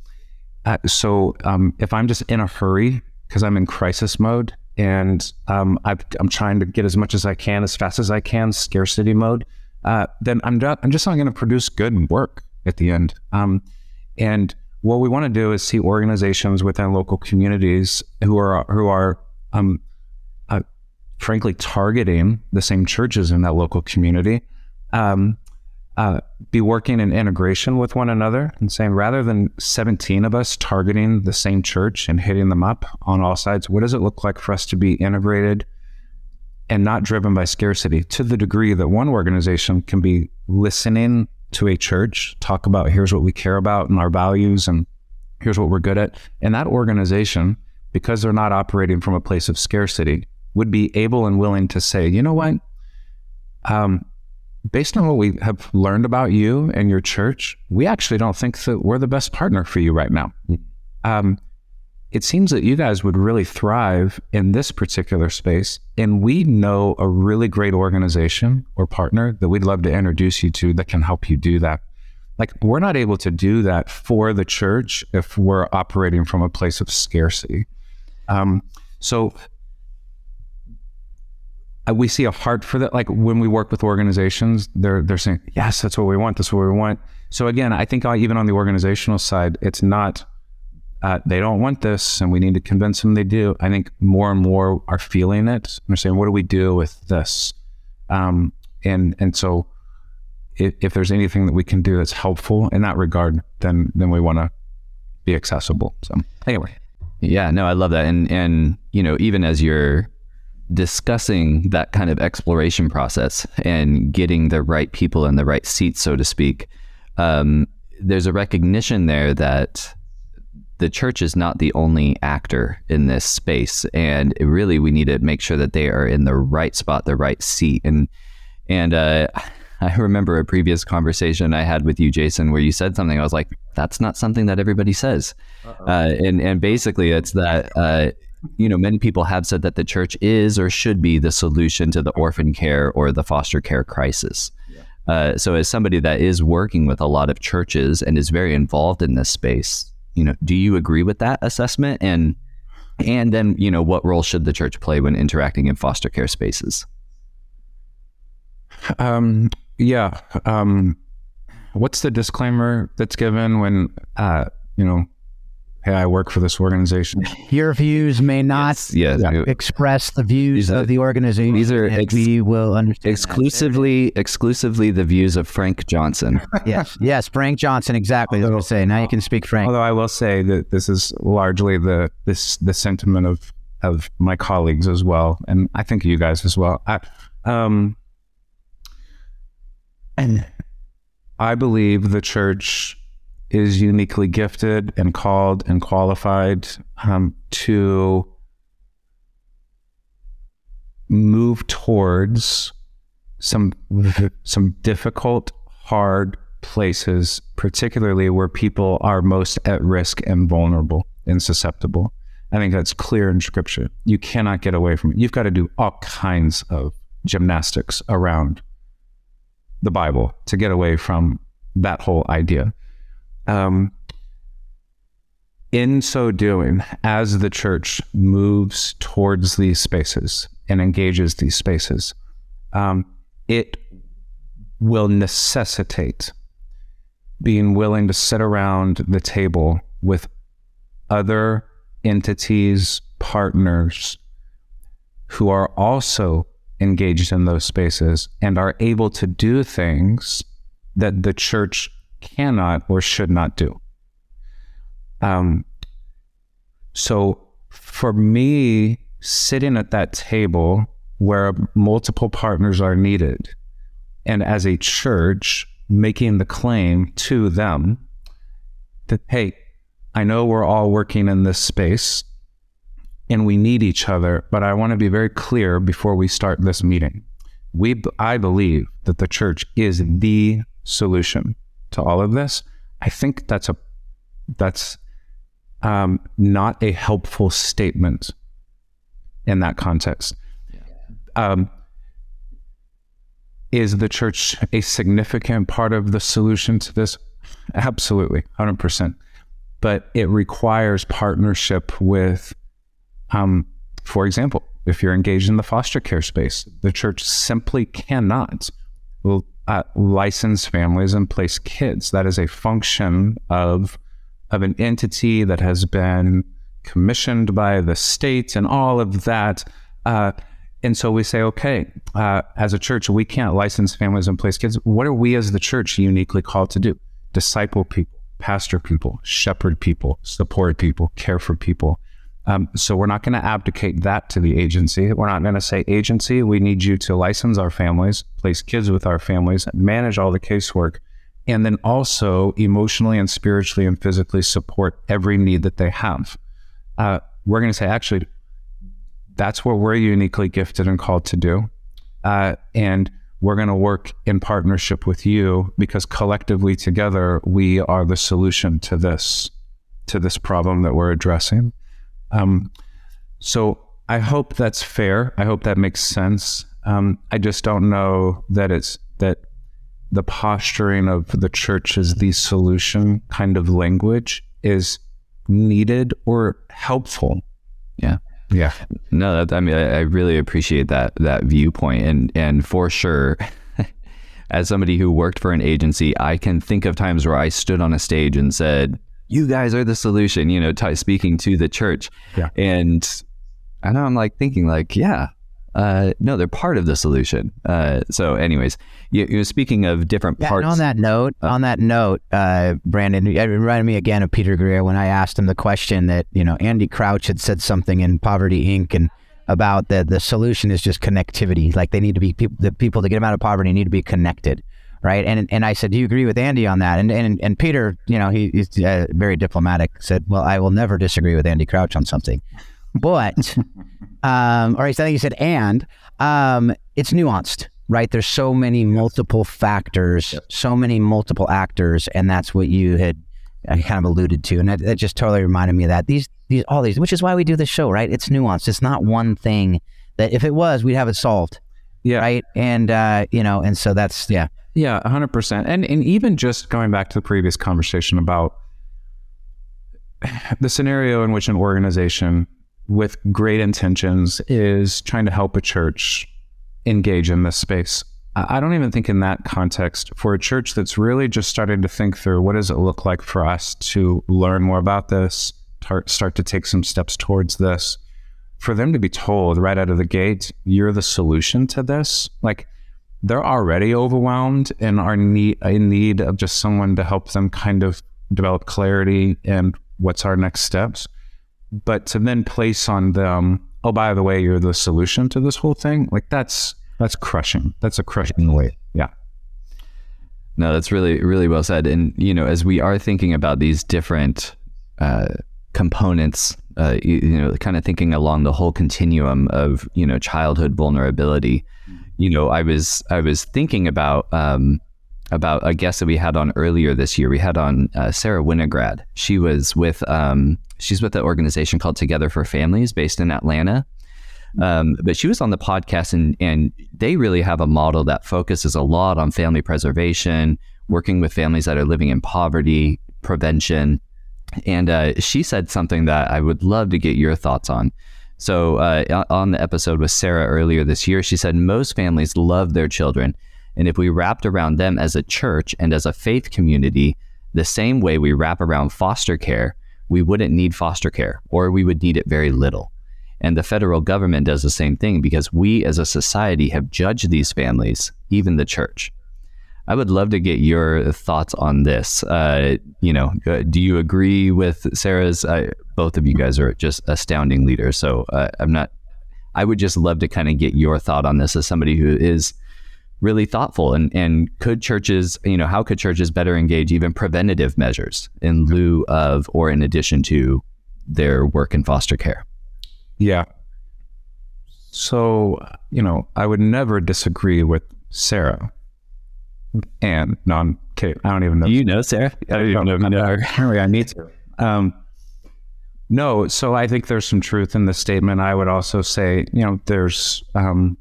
uh, so um, if I'm just in a hurry because I'm in crisis mode and um, i am trying to get as much as I can as fast as I can, scarcity mode, uh, then I'm, not, I'm just not going to produce good work at the end. Um, and what we want to do is see organizations within local communities who are who are um, frankly, targeting the same churches in that local community. Um, uh, be working in integration with one another and saying rather than 17 of us targeting the same church and hitting them up on all sides, what does it look like for us to be integrated and not driven by scarcity to the degree that one organization can be listening to a church, talk about here's what we care about and our values and here's what we're good at. And that organization, because they're not operating from a place of scarcity, would be able and willing to say, you know what? Um, based on what we have learned about you and your church, we actually don't think that we're the best partner for you right now. Um, it seems that you guys would really thrive in this particular space. And we know a really great organization or partner that we'd love to introduce you to that can help you do that. Like, we're not able to do that for the church if we're operating from a place of scarcity. Um, so, we see a heart for that. Like when we work with organizations, they're they're saying, "Yes, that's what we want. That's what we want." So again, I think uh, even on the organizational side, it's not uh, they don't want this, and we need to convince them they do. I think more and more are feeling it. They're saying, "What do we do with this?" Um, and and so, if, if there's anything that we can do that's helpful in that regard, then then we want to be accessible. So anyway, Yeah, no, I love that. And and you know, even as you're discussing that kind of exploration process and getting the right people in the right seats, so to speak, um, there's a recognition there that the church is not the only actor in this space, and really we need to make sure that they are in the right spot, the right seat, and and uh, I remember a previous conversation I had with you, Jason, where you said something. I was like, "That's not something that everybody says," uh, and and basically it's that uh, you know many people have said that the church is or should be the solution to the orphan care or the foster care crisis. Uh, so, as somebody that is working with a lot of churches and is very involved in this space, you know, do you agree with that assessment? And and then, you know, what role should the church play when interacting in foster care spaces? Um, yeah. Um, what's the disclaimer that's given when, uh, you know, hey, I work for this organization? Your views may not Yes, Yeah. express the views are- of the organization. these are ex- we will understand. that. exclusively exclusively the views of Frank Johnson. yes, yes, Frank Johnson, exactly. I was say. Now you can speak Frank. Although I will say that this is largely the this the sentiment of of my colleagues as well, and I think you guys as well. I, um, and I believe the church is uniquely gifted and called and qualified um, to move towards some some difficult, hard places, particularly where people are most at risk and vulnerable and susceptible. I think that's clear in scripture. You cannot get away from it. You've got to do all kinds of gymnastics around the Bible to get away from that whole idea. Um, in so doing, as the church moves towards these spaces and engages these spaces, um, it will necessitate being willing to sit around the table with other entities, partners who are also engaged in those spaces and are able to do things that the church cannot or should not do. Um, so for me, sitting at that table where multiple partners are needed, and as a church, making the claim to them that, hey, I know we're all working in this space and we need each other, but I want to be very clear before we start this meeting. We, I believe that the church is the solution to all of this. I think that's a that's um, not a helpful statement in that context. Um, is the church a significant part of the solution to this? Absolutely, 100%. But it requires partnership with, um, for example, if you're engaged in the foster care space, the church simply cannot uh, license families and place kids. That is a function of of an entity that has been commissioned by the state and all of that. Uh, and so we say, okay, uh, as a church, we can't license families and place kids. What are we as the church uniquely called to do? Disciple people, pastor people, shepherd people, support people, care for people. Um, so we're not going to abdicate that to the agency. We're not going to say, agency, we need you to license our families, place kids with our families, manage all the casework, and then also emotionally and spiritually and physically support every need that they have. Uh, we're going to say, actually, that's what we're uniquely gifted and called to do. Uh, and we're going to work in partnership with you because collectively together we are the solution to this to this problem that we're addressing. Um, so I hope that's fair. I hope that makes sense. Um, I just don't know that it's that the posturing of the church as the solution kind of language is needed or helpful. Yeah. Yeah. No, that, I mean, I, I really appreciate that that viewpoint, and and for sure, as somebody who worked for an agency, I can think of times where I stood on a stage and said, "You guys are the solution," you know, t- speaking to the church, Yeah. and know I'm like thinking, like, yeah, uh, no, they're part of the solution. Uh, so, anyways, you, you know, speaking of different Yeah, parts, and on that note, on that note, uh, Brandon, it reminded me again of Peter Greer when I asked him the question that you know Andy Crouch had said something in Poverty Inc. and about the the solution is just connectivity. Like they need to be people, the people to get them out of poverty need to be connected, right? And and I said, do you agree with Andy on that? And and and Peter, you know, he, he's uh, very diplomatic. Said, well, I will never disagree with Andy Crouch on something, but um, or I think he said, and um, it's nuanced, right? There's so many multiple factors, so many multiple actors, and that's what you had uh, kind of alluded to, and that, that just totally reminded me of that. These, these, all these, which is why we do this show, right? It's nuanced. It's not one thing that if it was, we'd have it solved, Yeah. right? And uh, you know, and so that's yeah, Yeah, hundred percent. And and even just going back to the previous conversation about the scenario in which an organization with great intentions is trying to help a church engage in this space. I I don't even think in that context for a church that's really just starting to think through what does it look like for us to learn more about this, tar- start to take some steps towards this. For them to be told right out of the gate, you're the solution to this, like they're already overwhelmed and are need, in need of just someone to help them kind of develop clarity and what's our next steps. But to then place on them, oh, by the way, you're the solution to this whole thing, like that's that's crushing. That's a crushing weight. Yeah. No, that's really, really well said. And, you know, as we are thinking about these different uh, components, uh, you, you know, kind of thinking along the whole continuum of, you know, childhood vulnerability, you know, I was, I was thinking about, um, about a guest that we had on earlier this year. We had on uh, Sarah Winograd. She was with, um, she's with an organization called Together for Families based in Atlanta. Um, but she was on the podcast, and and they really have a model that focuses a lot on family preservation, working with families that are living in poverty, prevention. And uh, she said something that I would love to get your thoughts on. So uh, on the episode with Sarah earlier this year, she said most families love their children, and if we wrapped around them as a church and as a faith community, the same way we wrap around foster care, we wouldn't need foster care, or we would need it very little. And the federal government does the same thing because we as a society have judged these families, even the church. I would love to get your thoughts on this. Uh, you know, uh, do you agree with Sarah's? Both of you guys are just astounding leaders. So uh, I'm not, I would just love to kind of get your thought on this as somebody who is really thoughtful and, and could churches, you know, how could churches better engage even preventative measures in lieu of or in addition to their work in foster care? Yeah. So, you know, I would never disagree with Sarah. And no, I'm kidding. I don't even know. You know Sarah? I don't even know. Apparently, I need to. Um, no, so I think there's some truth in the statement. I would also say, you know, there's. Um,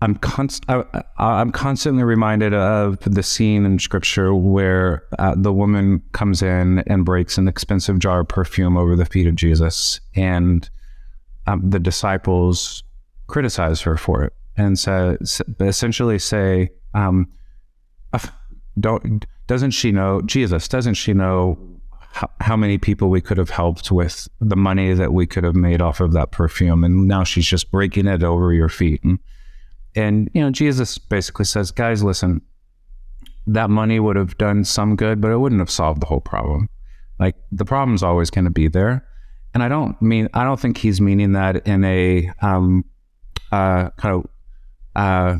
I'm const- I, I- I'm constantly reminded of the scene in Scripture where uh, the woman comes in and breaks an expensive jar of perfume over the feet of Jesus, and um, the disciples criticize her for it and say, essentially say, um, "Don't doesn't she know Jesus? Doesn't she know how, how many people we could have helped with the money that we could have made off of that perfume. And now she's just breaking it over your feet. And, and you know, Jesus basically says, guys, listen, that money would have done some good, but it wouldn't have solved the whole problem. Like the problem's always going to be there. And I don't mean, I don't think he's meaning that in a um, uh, kind of, uh,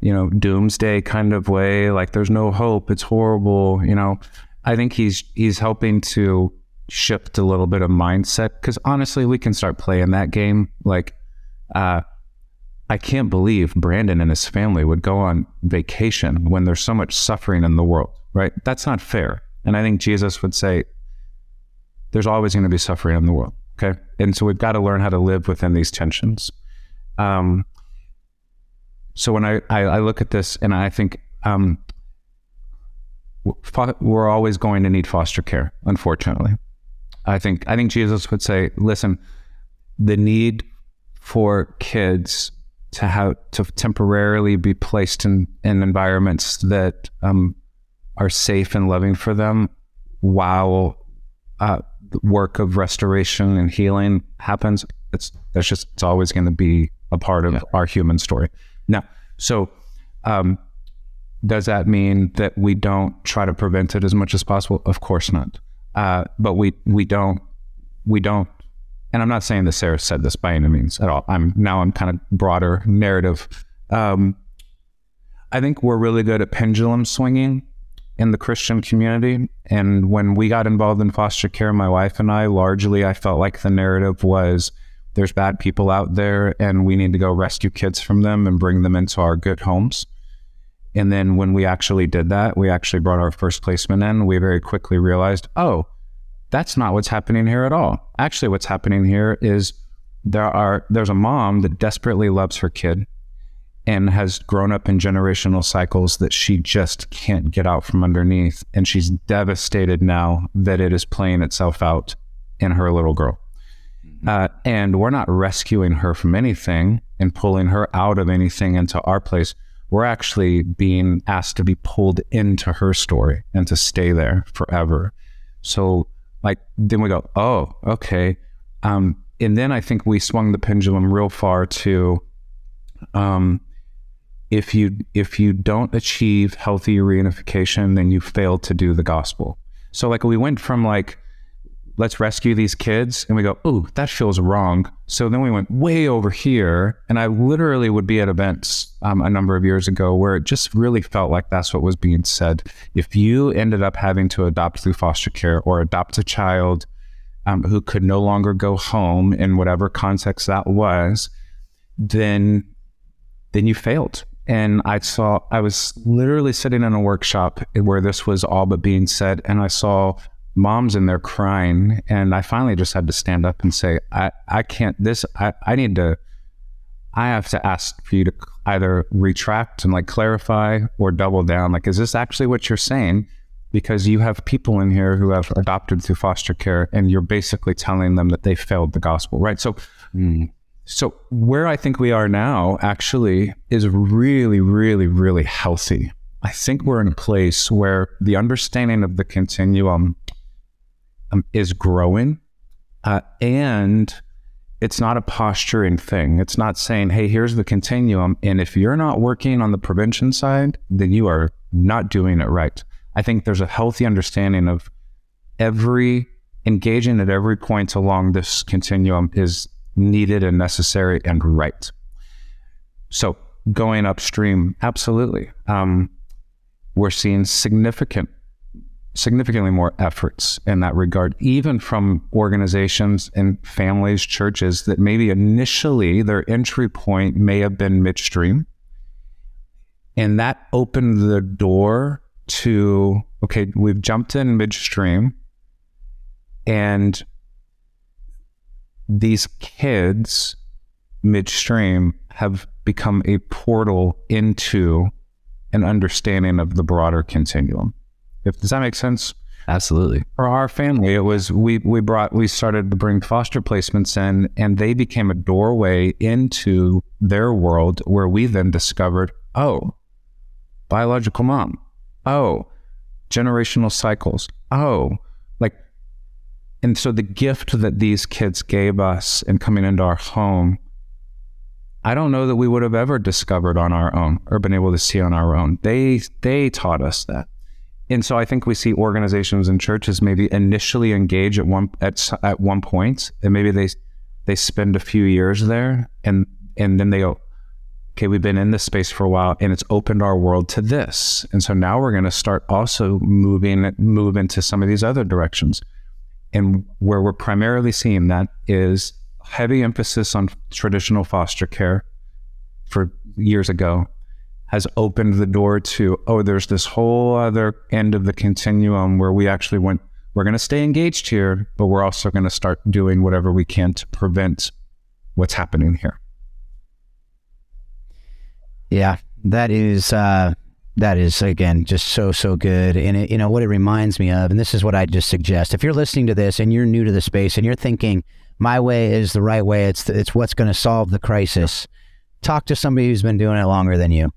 you know, doomsday kind of way. Like there's no hope. It's horrible. You know, I think he's he's helping to shift a little bit of mindset because honestly, we can start playing that game. Like, uh, I can't believe Brandon and his family would go on vacation when there's so much suffering in the world. Right? That's not fair. And I think Jesus would say, there's always going to be suffering in the world. Okay. And so we've got to learn how to live within these tensions. Um, so when I, I, I, look at this and I think um, we're always going to need foster care, unfortunately. I think I think Jesus would say, listen, the need for kids to have to temporarily be placed in, in environments that um, are safe and loving for them while uh, the work of restoration and healing happens. It's that's just it's always going to be a part of yeah. our human story. Now, so um, does that mean that we don't try to prevent it as much as possible? Of course not. Uh, but we we don't we don't. And I'm not saying that Sarah said this by any means at all. I'm now I'm kind of broader narrative. Um, I think we're really good at pendulum swinging in the Christian community. And when we got involved in foster care, my wife and I, largely, I felt like the narrative was there's bad people out there and we need to go rescue kids from them and bring them into our good homes. And then when we actually did that, we actually brought our first placement in. We very quickly realized, oh, that's not what's happening here at all. Actually, what's happening here is there are there's a mom that desperately loves her kid and has grown up in generational cycles that she just can't get out from underneath. And she's devastated now that it is playing itself out in her little girl. Uh, and we're not rescuing her from anything and pulling her out of anything into our place. We're actually being asked to be pulled into her story and to stay there forever. So, like, then we go, oh, okay. Um, and then I think we swung the pendulum real far to um, if you if you don't achieve healthy reunification, then you fail to do the gospel. So like we went from like let's rescue these kids and we go, "Oh, that feels wrong." So then we went way over here and I literally would be at events um, a number of years ago where it just really felt like that's what was being said. If you ended up having to adopt through foster care or adopt a child um, who could no longer go home in whatever context that was, then then you failed and I saw I was literally sitting in a workshop where this was all but being said, and I saw moms in there crying, and I finally just had to stand up and say, I I can't this I I need to I have to ask for you to either retract and like clarify or double down. Like, is this actually what you're saying? Because you have people in here who have adopted through foster care, and you're basically telling them that they failed the gospel, right? So. Mm so, where I think we are now actually is really, really, really healthy. I think we're in a place where the understanding of the continuum um, is growing. Uh, and it's not a posturing thing. It's not saying, hey, here's the continuum. And if you're not working on the prevention side, then you are not doing it right. I think there's a healthy understanding of every engaging at every point along this continuum is needed and necessary and right. So going upstream, absolutely. Um, we're seeing significant, significantly more efforts in that regard, even from organizations and families, churches that maybe initially their entry point may have been midstream. And that opened the door to, okay, we've jumped in midstream and these kids midstream have become a portal into an understanding of the broader continuum. If does that make sense? Absolutely. For our family, it was we we brought we started to bring foster placements in, and they became a doorway into their world where we then discovered, oh, biological mom, oh, generational cycles, oh, like and so the gift that these kids gave us in coming into our home, I don't know that we would have ever discovered on our own or been able to see on our own. They they taught us that. And so I think we see organizations and churches maybe initially engage at one at at one point, and maybe they they spend a few years there, and and then they go, okay, we've been in this space for a while, and it's opened our world to this, and so now we're going to start also moving move into some of these other directions, and where we're primarily seeing that is heavy emphasis on traditional foster care for years ago has opened the door to oh there's this whole other end of the continuum where we actually went we're going to stay engaged here but we're also going to start doing whatever we can to prevent what's happening here. Yeah that is uh that is again just so so good. And it, you know what it reminds me of and this is what i just suggest if you're listening to this and you're new to the space and you're thinking my way is the right way. It's it's what's going to solve the crisis talk to somebody who's been doing it longer than you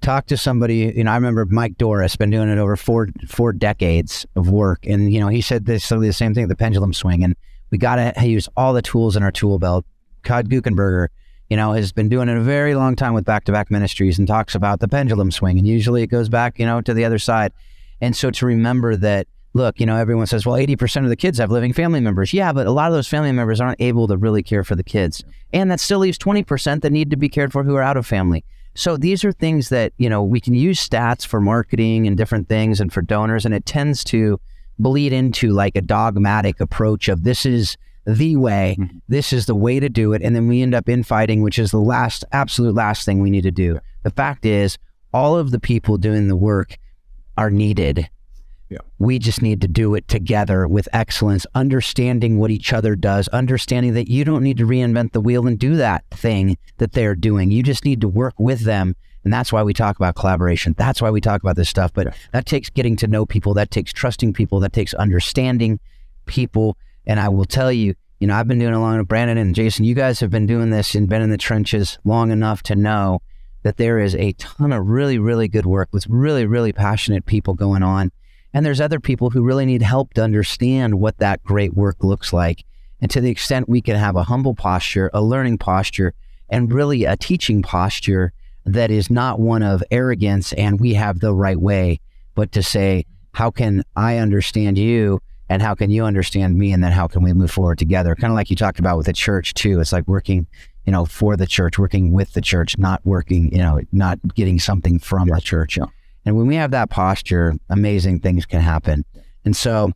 talk to somebody. You know, I remember Mike Douris been doing it over four four decades of work, and you know, he said this the same thing: the pendulum swing, and we got to use all the tools in our tool belt. Todd Guckenberger, you know, has been doing it a very long time with back to back ministries and talks about the pendulum swing, and usually it goes back, you know, to the other side. And so to remember that look, you know, everyone says, well, 80% of the kids have living family members. Yeah, but a lot of those family members aren't able to really care for the kids. And that still leaves 20% that need to be cared for who are out of family. So these are things that, you know, we can use stats for marketing and different things and for donors. And it tends to bleed into like a dogmatic approach of this is the way, mm-hmm. this is the way to do it. And then we end up infighting, which is the last, absolute last thing we need to do. The fact is, all of the people doing the work are needed yeah. We just need to do it together with excellence, understanding what each other does, understanding that you don't need to reinvent the wheel and do that thing that they're doing. You just need to work with them. And that's why we talk about collaboration. That's why we talk about this stuff. But that takes getting to know people, that takes trusting people, that takes understanding people. And I will tell you, you know, I've been doing it along with Brandon and Jason. You guys have been doing this and been in the trenches long enough to know that there is a ton of really, really good work with really, really passionate people going on and there's other people who really need help to understand what that great work looks like. And to the extent we can have a humble posture, a learning posture, and really a teaching posture that is not one of arrogance and we have the right way, but to say, how can I understand you? And how can you understand me? And then how can we move forward together? Kind of like you talked about with the church, too. It's like working you know, for the church, working with the church, not working, you know, not getting something from yeah. the church. Yeah. And when we have that posture, amazing things can happen. And so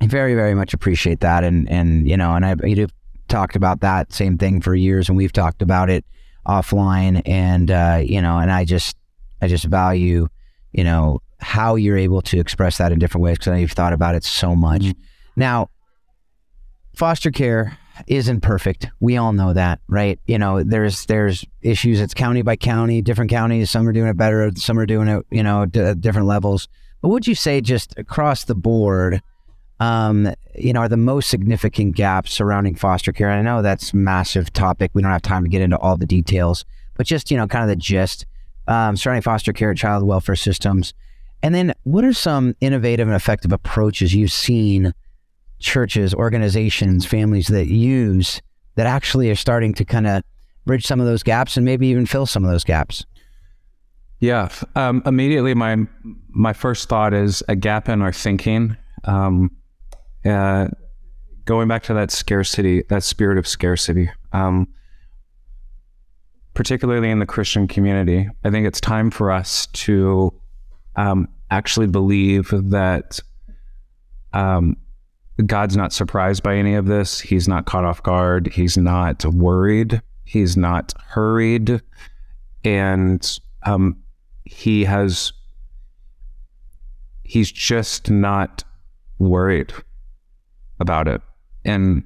I very, very much appreciate that. And, and you know, and I you talked about that same thing for years and we've talked about it offline. And, uh, you know, and I just, I just value, you know, how you're able to express that in different ways because I know you've thought about it so much. Mm-hmm. Now, foster care isn't perfect. We all know that, right? You know, there's there's issues. It's county by county, different counties. Some are doing it better. Some are doing it, you know, d- different levels. But would you say just across the board, um, you know, are the most significant gaps surrounding foster care? And I know that's massive topic. We don't have time to get into all the details, but just you know, kind of the gist um, surrounding foster care, child welfare systems, and then what are some innovative and effective approaches you've seen? Churches, organizations, families that use that actually are starting to kind of bridge some of those gaps and maybe even fill some of those gaps? Yeah, um, immediately my my first thought is a gap in our thinking. Um, uh, going back to that scarcity, that spirit of scarcity, um, particularly in the Christian community, I think it's time for us to um, actually believe that um, God's not surprised by any of this. He's not caught off guard. He's not worried. He's not hurried. And um, he has, he's just not worried about it. And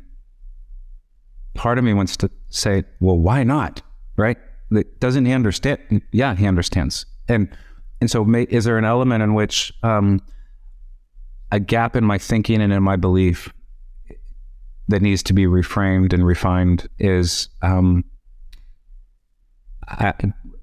part of me wants to say, well, why not? Right? Doesn't he understand? Yeah, he understands. And and so, may, is there an element in which um, a gap in my thinking and in my belief that needs to be reframed and refined is um, I,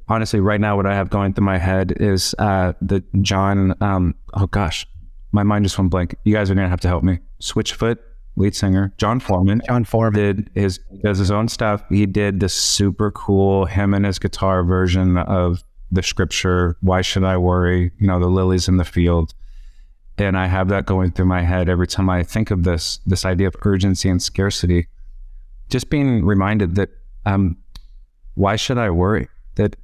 honestly right now what I have going through my head is uh, the Jon um, oh gosh my mind just went blank you guys are gonna have to help me Switchfoot lead singer, Jon Foreman. Jon Foreman did his does his own stuff. He did this super cool him and his guitar version of the scripture. Why should I worry? You know, the lilies in the field. And I have that going through my head every time I think of this this idea of urgency and scarcity. Just being reminded that um, why should I worry? That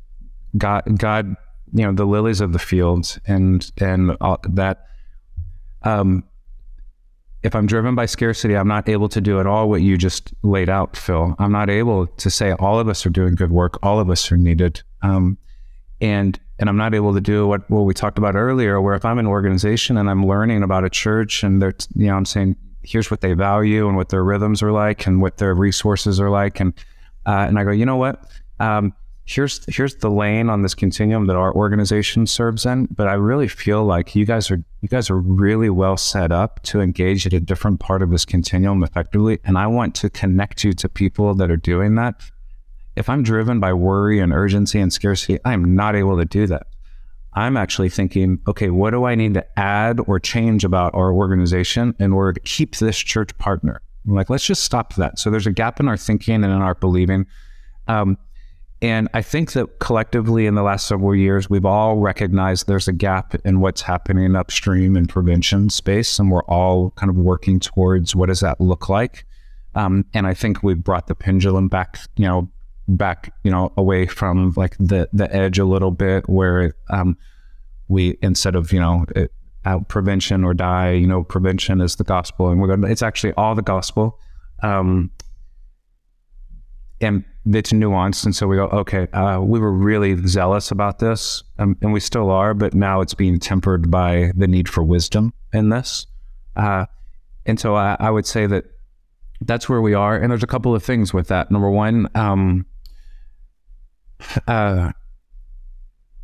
God, God, you know, the lilies of the fields and and that um, if I'm driven by scarcity, I'm not able to do at all what you just laid out, Phil. I'm not able to say all of us are doing good work, all of us are needed, um, and and I'm not able to do what what we talked about earlier, where if I'm an organization and I'm learning about a church and they're you know I'm saying here's what they value and what their rhythms are like and what their resources are like, and uh, and I go, you know what, um, here's here's the lane on this continuum that our organization serves in but i really feel like you guys are you guys are really well set up to engage at a different part of this continuum effectively and i want to connect you to people that are doing that if i'm driven by worry and urgency and scarcity i am not able to do that i'm actually thinking okay what do i need to add or change about our organization in order to keep this church partner I'm like let's just stop that so there's a gap in our thinking and in our believing um, and I think that collectively in the last several years, we've all recognized there's a gap in what's happening upstream in prevention space. And we're all kind of working towards what does that look like? Um, and I think we've brought the pendulum back, you know, back, you know, away from like the, the edge a little bit where um, we, instead of, you know, it, out prevention or die, you know, prevention is the gospel. And we're going it's actually all the gospel. Um, and it's nuanced. And so we go, okay, uh, we were really zealous about this, um, and we still are, but now it's being tempered by the need for wisdom in this. Uh, and so I, I, would say that that's where we are. And there's a couple of things with that. Number one, um, uh,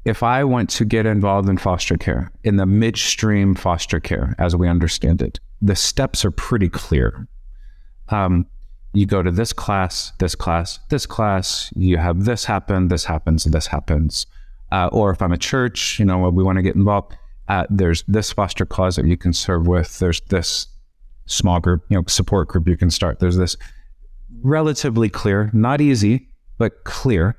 if I want to get involved in foster care, in the midstream foster care, as we understand it, the steps are pretty clear. Um, you go to this class, this class, this class, you have this happen, this happens, this happens. Uh, or if I'm a church, you know, we want to get involved, uh, there's this foster closet you can serve with, there's this small group, you know, support group you can start. There's this relatively clear, not easy, but clear.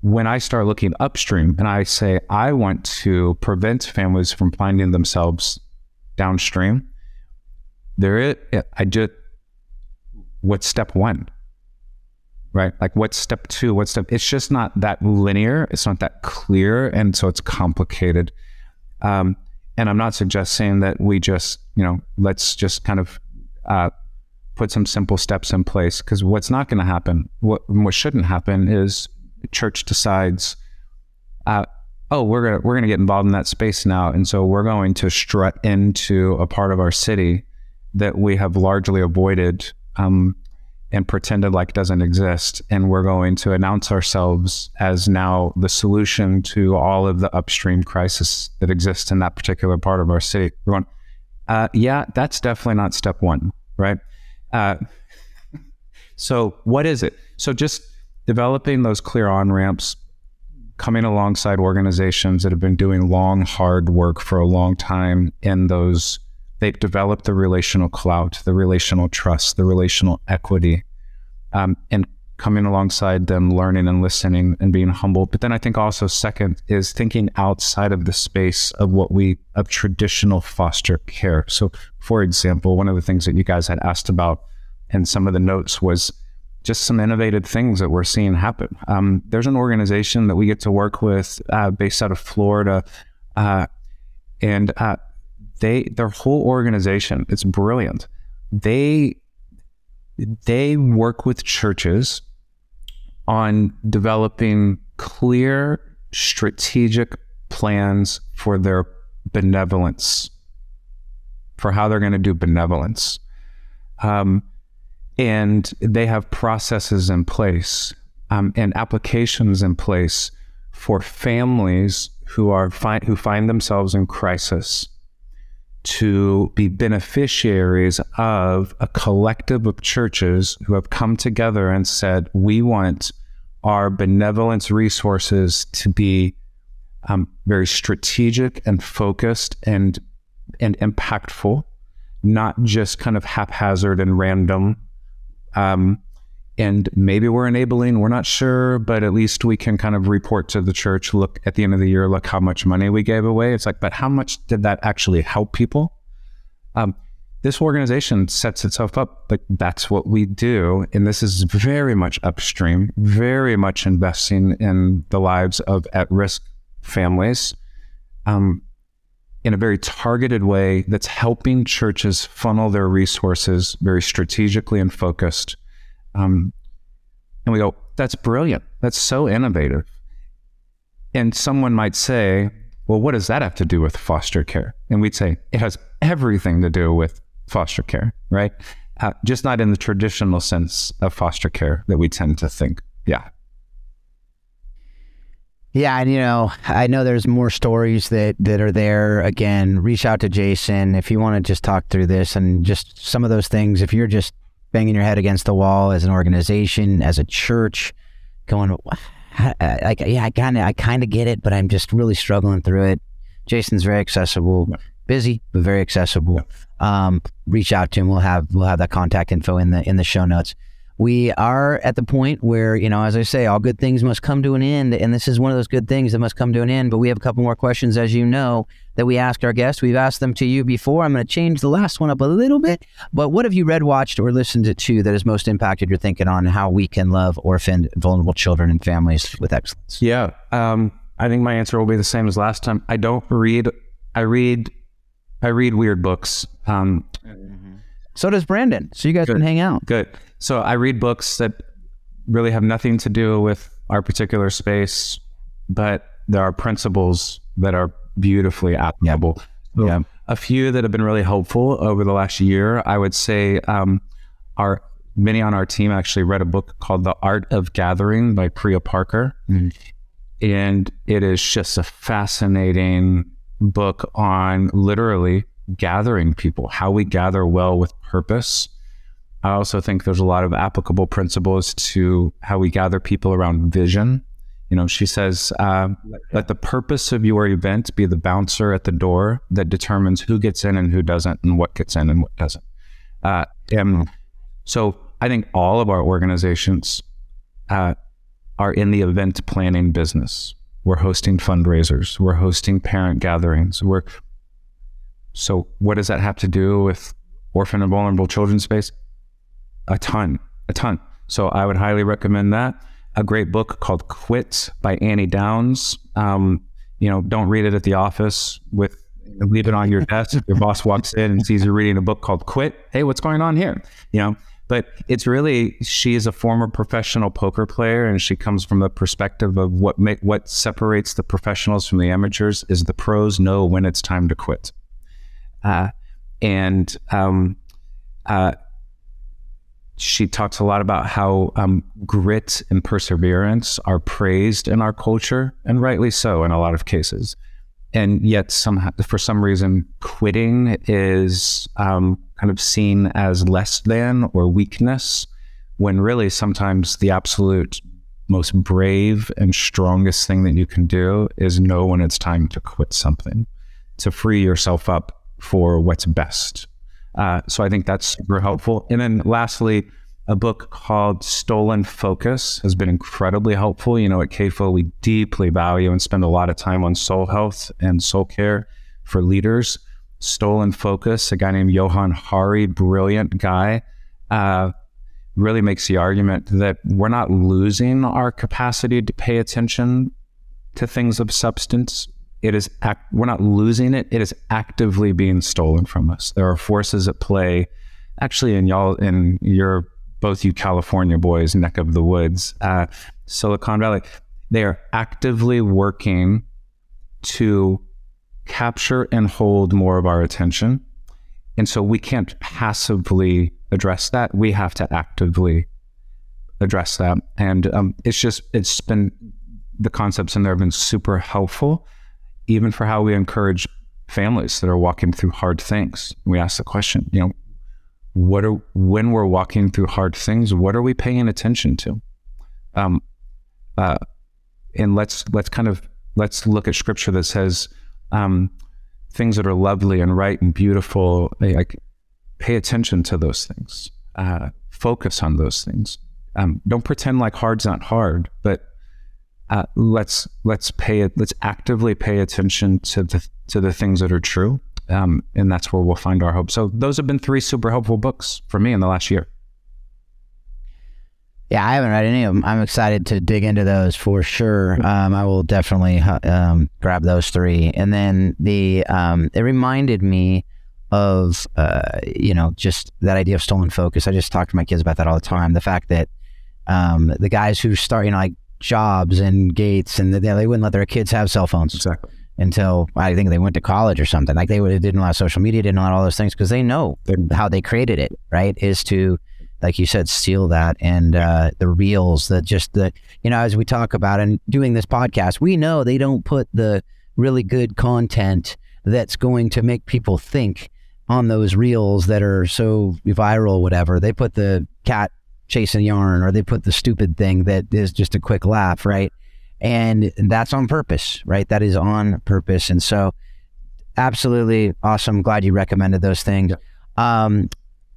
When I start looking upstream and I say, I want to prevent families from finding themselves downstream, there it, I just, what's step one? Right? Like what's step two? What's step? It's just not that linear. It's not that clear. And so it's complicated. Um, and I'm not suggesting that we just, you know, let's just kind of uh, put some simple steps in place because what's not going to happen, what, what shouldn't happen is church decides, uh, oh, we're gonna we're gonna get involved in that space now, and so we're going to strut into a part of our city that we have largely avoided um, and pretended like doesn't exist. And we're going to announce ourselves as now the solution to all of the upstream crisis that exists in that particular part of our city. We're going, uh, yeah, that's definitely not step one, right? Uh, so, what is it? So, just developing those clear on ramps, coming alongside organizations that have been doing long, hard work for a long time in those They've developed the relational clout, the relational trust, the relational equity, um, and coming alongside them, learning and listening and being humble. But then I think also second is thinking outside of the space of what we of traditional foster care. So, for example, one of the things that you guys had asked about in some of the notes was just some innovative things that we're seeing happen. Um, there's an organization that we get to work with uh, based out of Florida, uh, and uh, they their whole organization it's brilliant they they work with churches on developing clear strategic plans for their benevolence for how they're going to do benevolence um, and they have processes in place um, and applications in place for families who are fi- who find themselves in crisis to be beneficiaries of a collective of churches who have come together and said, we want our benevolence resources to be um, very strategic and focused and and impactful not just kind of haphazard and random. Um, and maybe we're enabling, we're not sure, but at least we can kind of report to the church, look at the end of the year, look how much money we gave away. It's like, but how much did that actually help people? Um, this organization sets itself up like that's what we do. And this is very much upstream, very much investing in the lives of at risk families um, in a very targeted way that's helping churches funnel their resources very strategically and focused um, and we go, that's brilliant. That's so innovative. And someone might say, well, what does that have to do with foster care? And we'd say, it has everything to do with foster care, right? Uh, just not in the traditional sense of foster care that we tend to think. Yeah. Yeah, and you know, I know there's more stories that that are there. Again, reach out to Jason if you want to just talk through this and just some of those things. If you're just banging your head against the wall as an organization, as a church, going, like, yeah, I kind of, I kind of get it, but I'm just really struggling through it. Jason's very accessible, yeah. busy, but very accessible. Yeah. Um, reach out to him. We'll have, we'll have that contact info in the, in the show notes we are at the point where, you know, as I say, all good things must come to an end. And this is one of those good things that must come to an end. But we have a couple more questions, as you know, that we asked our guests. We've asked them to you before. I'm going to change the last one up a little bit. But what have you read, watched, or listened to that has most impacted your thinking on how we can love orphaned, vulnerable children and families with excellence? Yeah. Um, I think my answer will be the same as last time. I don't read, I read, I read weird books. Um, so does Brandon. So you guys good. can hang out. Good. So I read books that really have nothing to do with our particular space, but there are principles that are beautifully applicable. Yeah. yeah. A few that have been really helpful over the last year, I would say, um, are many on our team actually read a book called The Art of Gathering by Priya Parker. Mm-hmm. And it is just a fascinating book on literally gathering people, how we gather well with purpose. I also think there's a lot of applicable principles to how we gather people around vision. You know, she says, uh, let the purpose of your event be the bouncer at the door that determines who gets in and who doesn't, and what gets in and what doesn't. Uh, and so I think all of our organizations uh, are in the event planning business. We're hosting fundraisers, we're hosting parent gatherings, we're so, what does that have to do with orphan and vulnerable children space? A ton, a ton. So, I would highly recommend that. A great book called Quit by Annie Downs. Um, you know, don't read it at the office with leave it on your desk. If your boss walks in and sees you reading a book called Quit. Hey, what's going on here? You know, but it's really she is a former professional poker player and she comes from the perspective of what make what separates the professionals from the amateurs is the pros know when it's time to quit uh, and um, uh, she talks a lot about how um, grit and perseverance are praised in our culture, and rightly so in a lot of cases. And yet, somehow, for some reason, quitting is um, kind of seen as less than or weakness, when really sometimes the absolute most brave and strongest thing that you can do is know when it's time to quit something, to free yourself up for what's best. Uh, so I think that's super helpful. And then lastly, a book called Stolen Focus has been incredibly helpful. You know, at CAFO, we deeply value and spend a lot of time on soul health and soul care for leaders. Stolen Focus, a guy named Johann Hari, brilliant guy, uh, really makes the argument that we're not losing our capacity to pay attention to things of substance it is act, we're not losing it it is actively being stolen from us. There are forces at play actually in y'all in your both you california boys neck of the woods uh, silicon valley. They are actively working to capture and hold more of our attention. And so we can't passively address that. We have to actively address that. And um, it's just it's been the concepts in there have been super helpful even for how we encourage families that are walking through hard things. We ask the question, you know, what are when we're walking through hard things, what are we paying attention to? Um, uh, and let's let's kind of let's look at scripture that says um, things that are lovely and right and beautiful. Like pay attention to those things. Uh, focus on those things. Um, don't pretend like hard's not hard, but uh, let's let's pay it. Let's actively pay attention to the to the things that are true, um, and that's where we'll find our hope. So those have been three super helpful books for me in the last year. Yeah, I haven't read any of them. I'm excited to dig into those for sure. Um, I will definitely um, grab those three. And then the um, it reminded me of uh, you know just that idea of stolen focus. I just talk to my kids about that all the time. The fact that um, the guys who start, you know, like Jobs and Gates, and the, they wouldn't let their kids have cell phones Exactly. until I think they went to college or something. Like they would, didn't allow social media, didn't allow all those things because they know how they created it. Right? Is to like you said, steal that and uh, the reels that just the you know as we talk about and doing this podcast, we know they don't put the really good content that's going to make people think on those reels that are so viral, whatever. They put the cat chasing yarn or they put the stupid thing that is just a quick laugh, right? And that's on purpose, right? That is on purpose. And so, absolutely awesome. Glad you recommended those things. Um,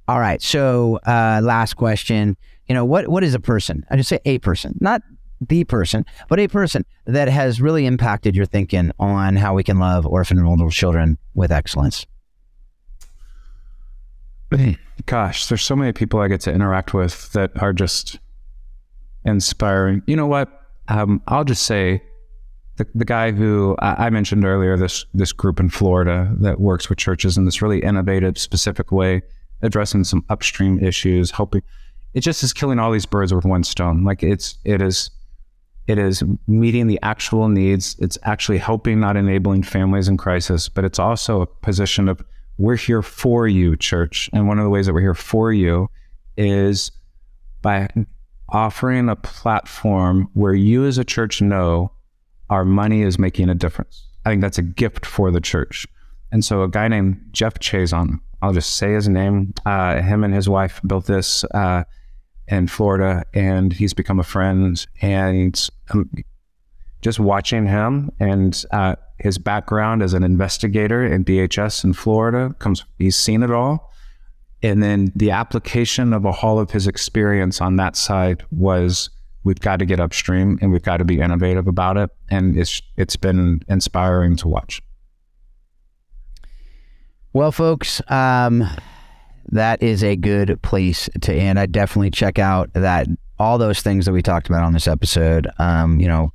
all right. So, uh, last question. You know, what what is a person? I just say a person, not the person, but a person that has really impacted your thinking on how we can love orphan and vulnerable children with excellence. Gosh, there's so many people I get to interact with that are just inspiring. You know what? Um, I'll just say the, the guy who I, I mentioned earlier, this this group in Florida that works with churches in this really innovative, specific way, addressing some upstream issues, helping. It just is killing all these birds with one stone. Like it's it is it is meeting the actual needs. It's actually helping, not enabling families in crisis, but it's also a position of we're here for you, church. And one of the ways that we're here for you is by offering a platform where you as a church know our money is making a difference. I think that's a gift for the church. And so a guy named Jeff Chason, I'll just say his name, uh, him and his wife built this uh, in Florida, and he's become a friend. And um, just watching him and uh, his background as an investigator in DHS in Florida comes. He's seen it all, and then the application of a all of his experience on that side was we've got to get upstream and we've got to be innovative about it, and it's it's been inspiring to watch. Well, folks, um, that is a good place to end. I definitely check out that all those things that we talked about on this episode. Um, you know,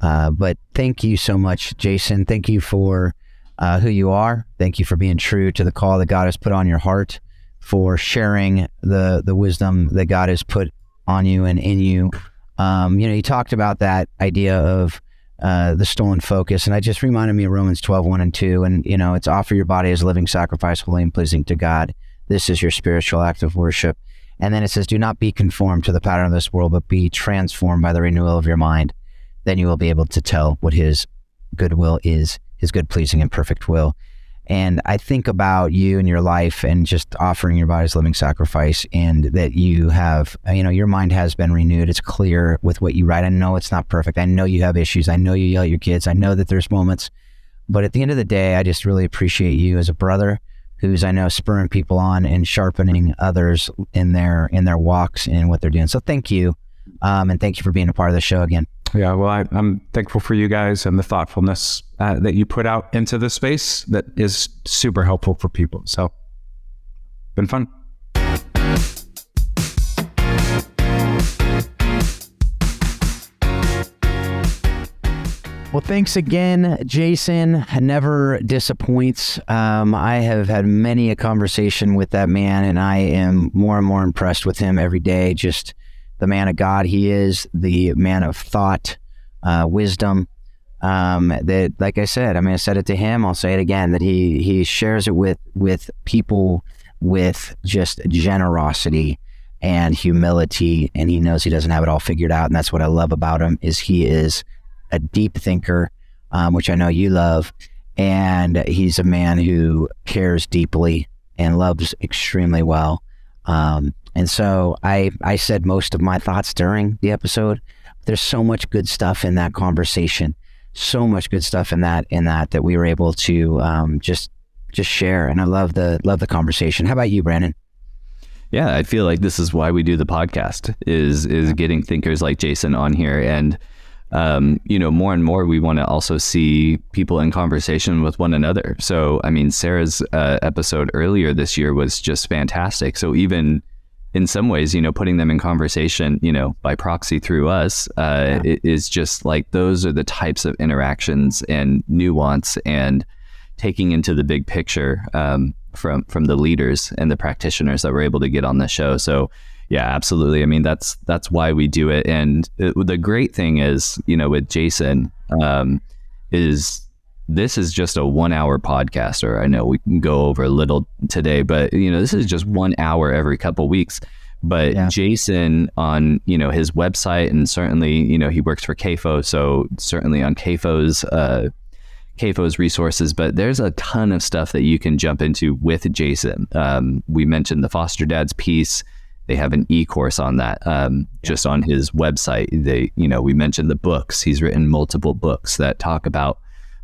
uh, but thank you so much, Jason. Thank you for uh, who you are. Thank you for being true to the call that God has put on your heart, for sharing the the wisdom that God has put on you and in you. Um, you know, you talked about that idea of uh, the stolen focus. And I just reminded me of Romans 12, 1 and 2. And, you know, it's offer your body as a living sacrifice, holy and pleasing to God. This is your spiritual act of worship. And then it says, do not be conformed to the pattern of this world, but be transformed by the renewal of your mind. Then you will be able to tell what his good will is, his good, pleasing, and perfect will. And I think about you and your life and just offering your body as living sacrifice and that you have, you know, your mind has been renewed. It's clear with what you write. I know it's not perfect. I know you have issues. I know you yell at your kids. I know that there's moments. But at the end of the day, I just really appreciate you as a brother who's I know spurring people on and sharpening others in their in their walks and what they're doing. So thank you. Um, and thank you for being a part of the show again. Yeah, well, I, am thankful for you guys and the thoughtfulness uh, that you put out into the space that is super helpful for people. So, been fun. Well, thanks again, Jason. Never disappoints. Um, I have had many a conversation with that man, and I am more and more impressed with him every day. Just the man of God he is, the man of thought, uh, wisdom. Um, that, like I said, I mean, I said it to him. I'll say it again. That he he shares it with with people with just generosity and humility, and he knows he doesn't have it all figured out. And that's what I love about him is he is a deep thinker, um, which I know you love, and he's a man who cares deeply and loves extremely well. Um, and so I I said most of my thoughts during the episode. There's so much good stuff in that conversation, so much good stuff in that in that that we were able to um, just just share. And I love the love the conversation. How about you, Brandon? Yeah, I feel like this is why we do the podcast is is getting thinkers like Jason on here and um, you know, more and more we want to also see people in conversation with one another. So, I mean, Sarah's uh, episode earlier this year was just fantastic. So, even in some ways, you know, putting them in conversation, you know, by proxy through us, uh, yeah. is just like those are the types of interactions and nuance and taking into the big picture um, from from the leaders and the practitioners that were able to get on the show. So yeah, absolutely. I mean, that's that's why we do it. And it, the great thing is, you know, with Jason, um, is this is just a one hour podcast, or I know we can go over a little today, but you know, this is just one hour every couple weeks. But yeah. Jason on you know his website, and certainly you know he works for CAFO, so certainly on CAFO's uh, CAFO's resources, but there's a ton of stuff that you can jump into with Jason. Um, we mentioned the foster dads piece. They have an e-course on that, um, yeah. just on his website. They, you know, we mentioned the books. He's written multiple books that talk about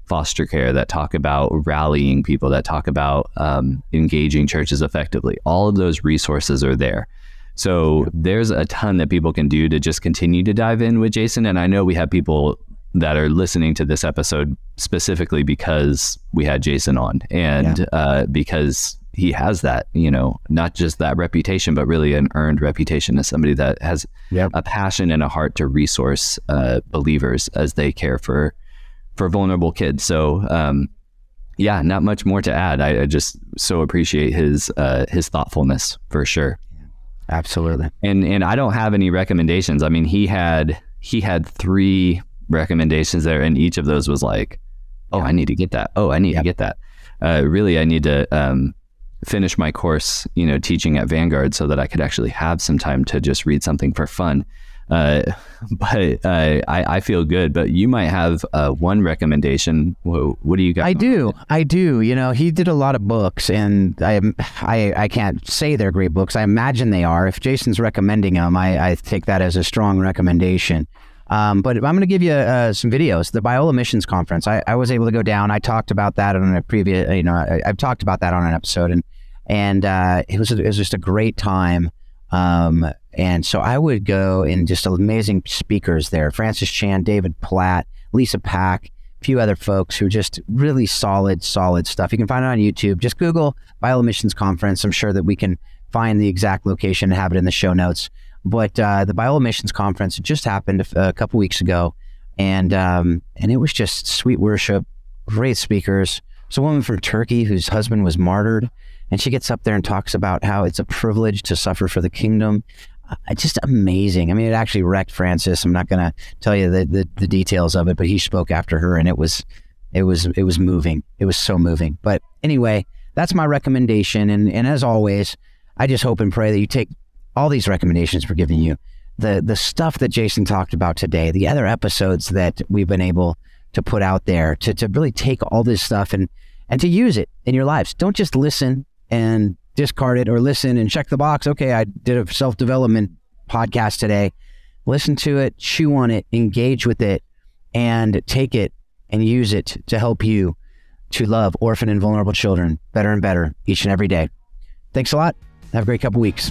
foster care, that talk about rallying people, that talk about um, engaging churches effectively. All of those resources are there. So there's a ton that people can do to just continue to dive in with Jason. And I know we have people that are listening to this episode specifically because we had Jason on and yeah. uh, because he has that, you know, not just that reputation, but really an earned reputation as somebody that has yep. a passion and a heart to resource uh, believers as they care for for vulnerable kids. So, um, yeah, not much more to add. I, I just so appreciate his uh, his thoughtfulness for sure. Absolutely. And and I don't have any recommendations. I mean, he had he had three recommendations there, and each of those was like, "Oh, yeah. I need to get that. Oh, I need yep. to get that." Uh, really, I need to um, finish my course, you know, teaching at Vanguard, so that I could actually have some time to just read something for fun. Uh, but uh, I, I feel good. But you might have uh, one recommendation. What, what do you got? I do. I do. You know, he did a lot of books, and I, I, I can't say they're great books. I imagine they are. If Jason's recommending them, I, I take that as a strong recommendation. Um, but I'm going to give you uh, some videos. The Biola Missions Conference. I, I, was able to go down. I talked about that on a previous. You know, I, have talked about that on an episode, and and uh, it was it was just a great time. Um, and so I would go and just amazing speakers there: Francis Chan, David Platt, Lisa Pack, a few other folks who are just really solid, solid stuff. You can find it on YouTube. Just Google Biola Missions Conference. I'm sure that we can find the exact location and have it in the show notes. But uh, the Biola Missions Conference just happened a, couple weeks ago, and um, and it was just sweet worship, great speakers. There's a woman from Turkey whose husband was martyred, and she gets up there and talks about how it's a privilege to suffer for the kingdom. Uh, just amazing. I mean, it actually wrecked Francis. I'm not going to tell you the, the, the details of it, but he spoke after her, and it was it was it was moving. It was so moving. But anyway, that's my recommendation. And and as always, I just hope and pray that you take all these recommendations we're giving you, the the stuff that Jason talked about today, the other episodes that we've been able to put out there to, to really take all this stuff and and to use it in your lives. Don't just listen and discard it or listen and check the box. Okay, I did a self development podcast today. Listen to it, chew on it, engage with it, and take it and use it to help you to love orphan and vulnerable children better and better each and every day. Thanks a lot. Have a great couple weeks.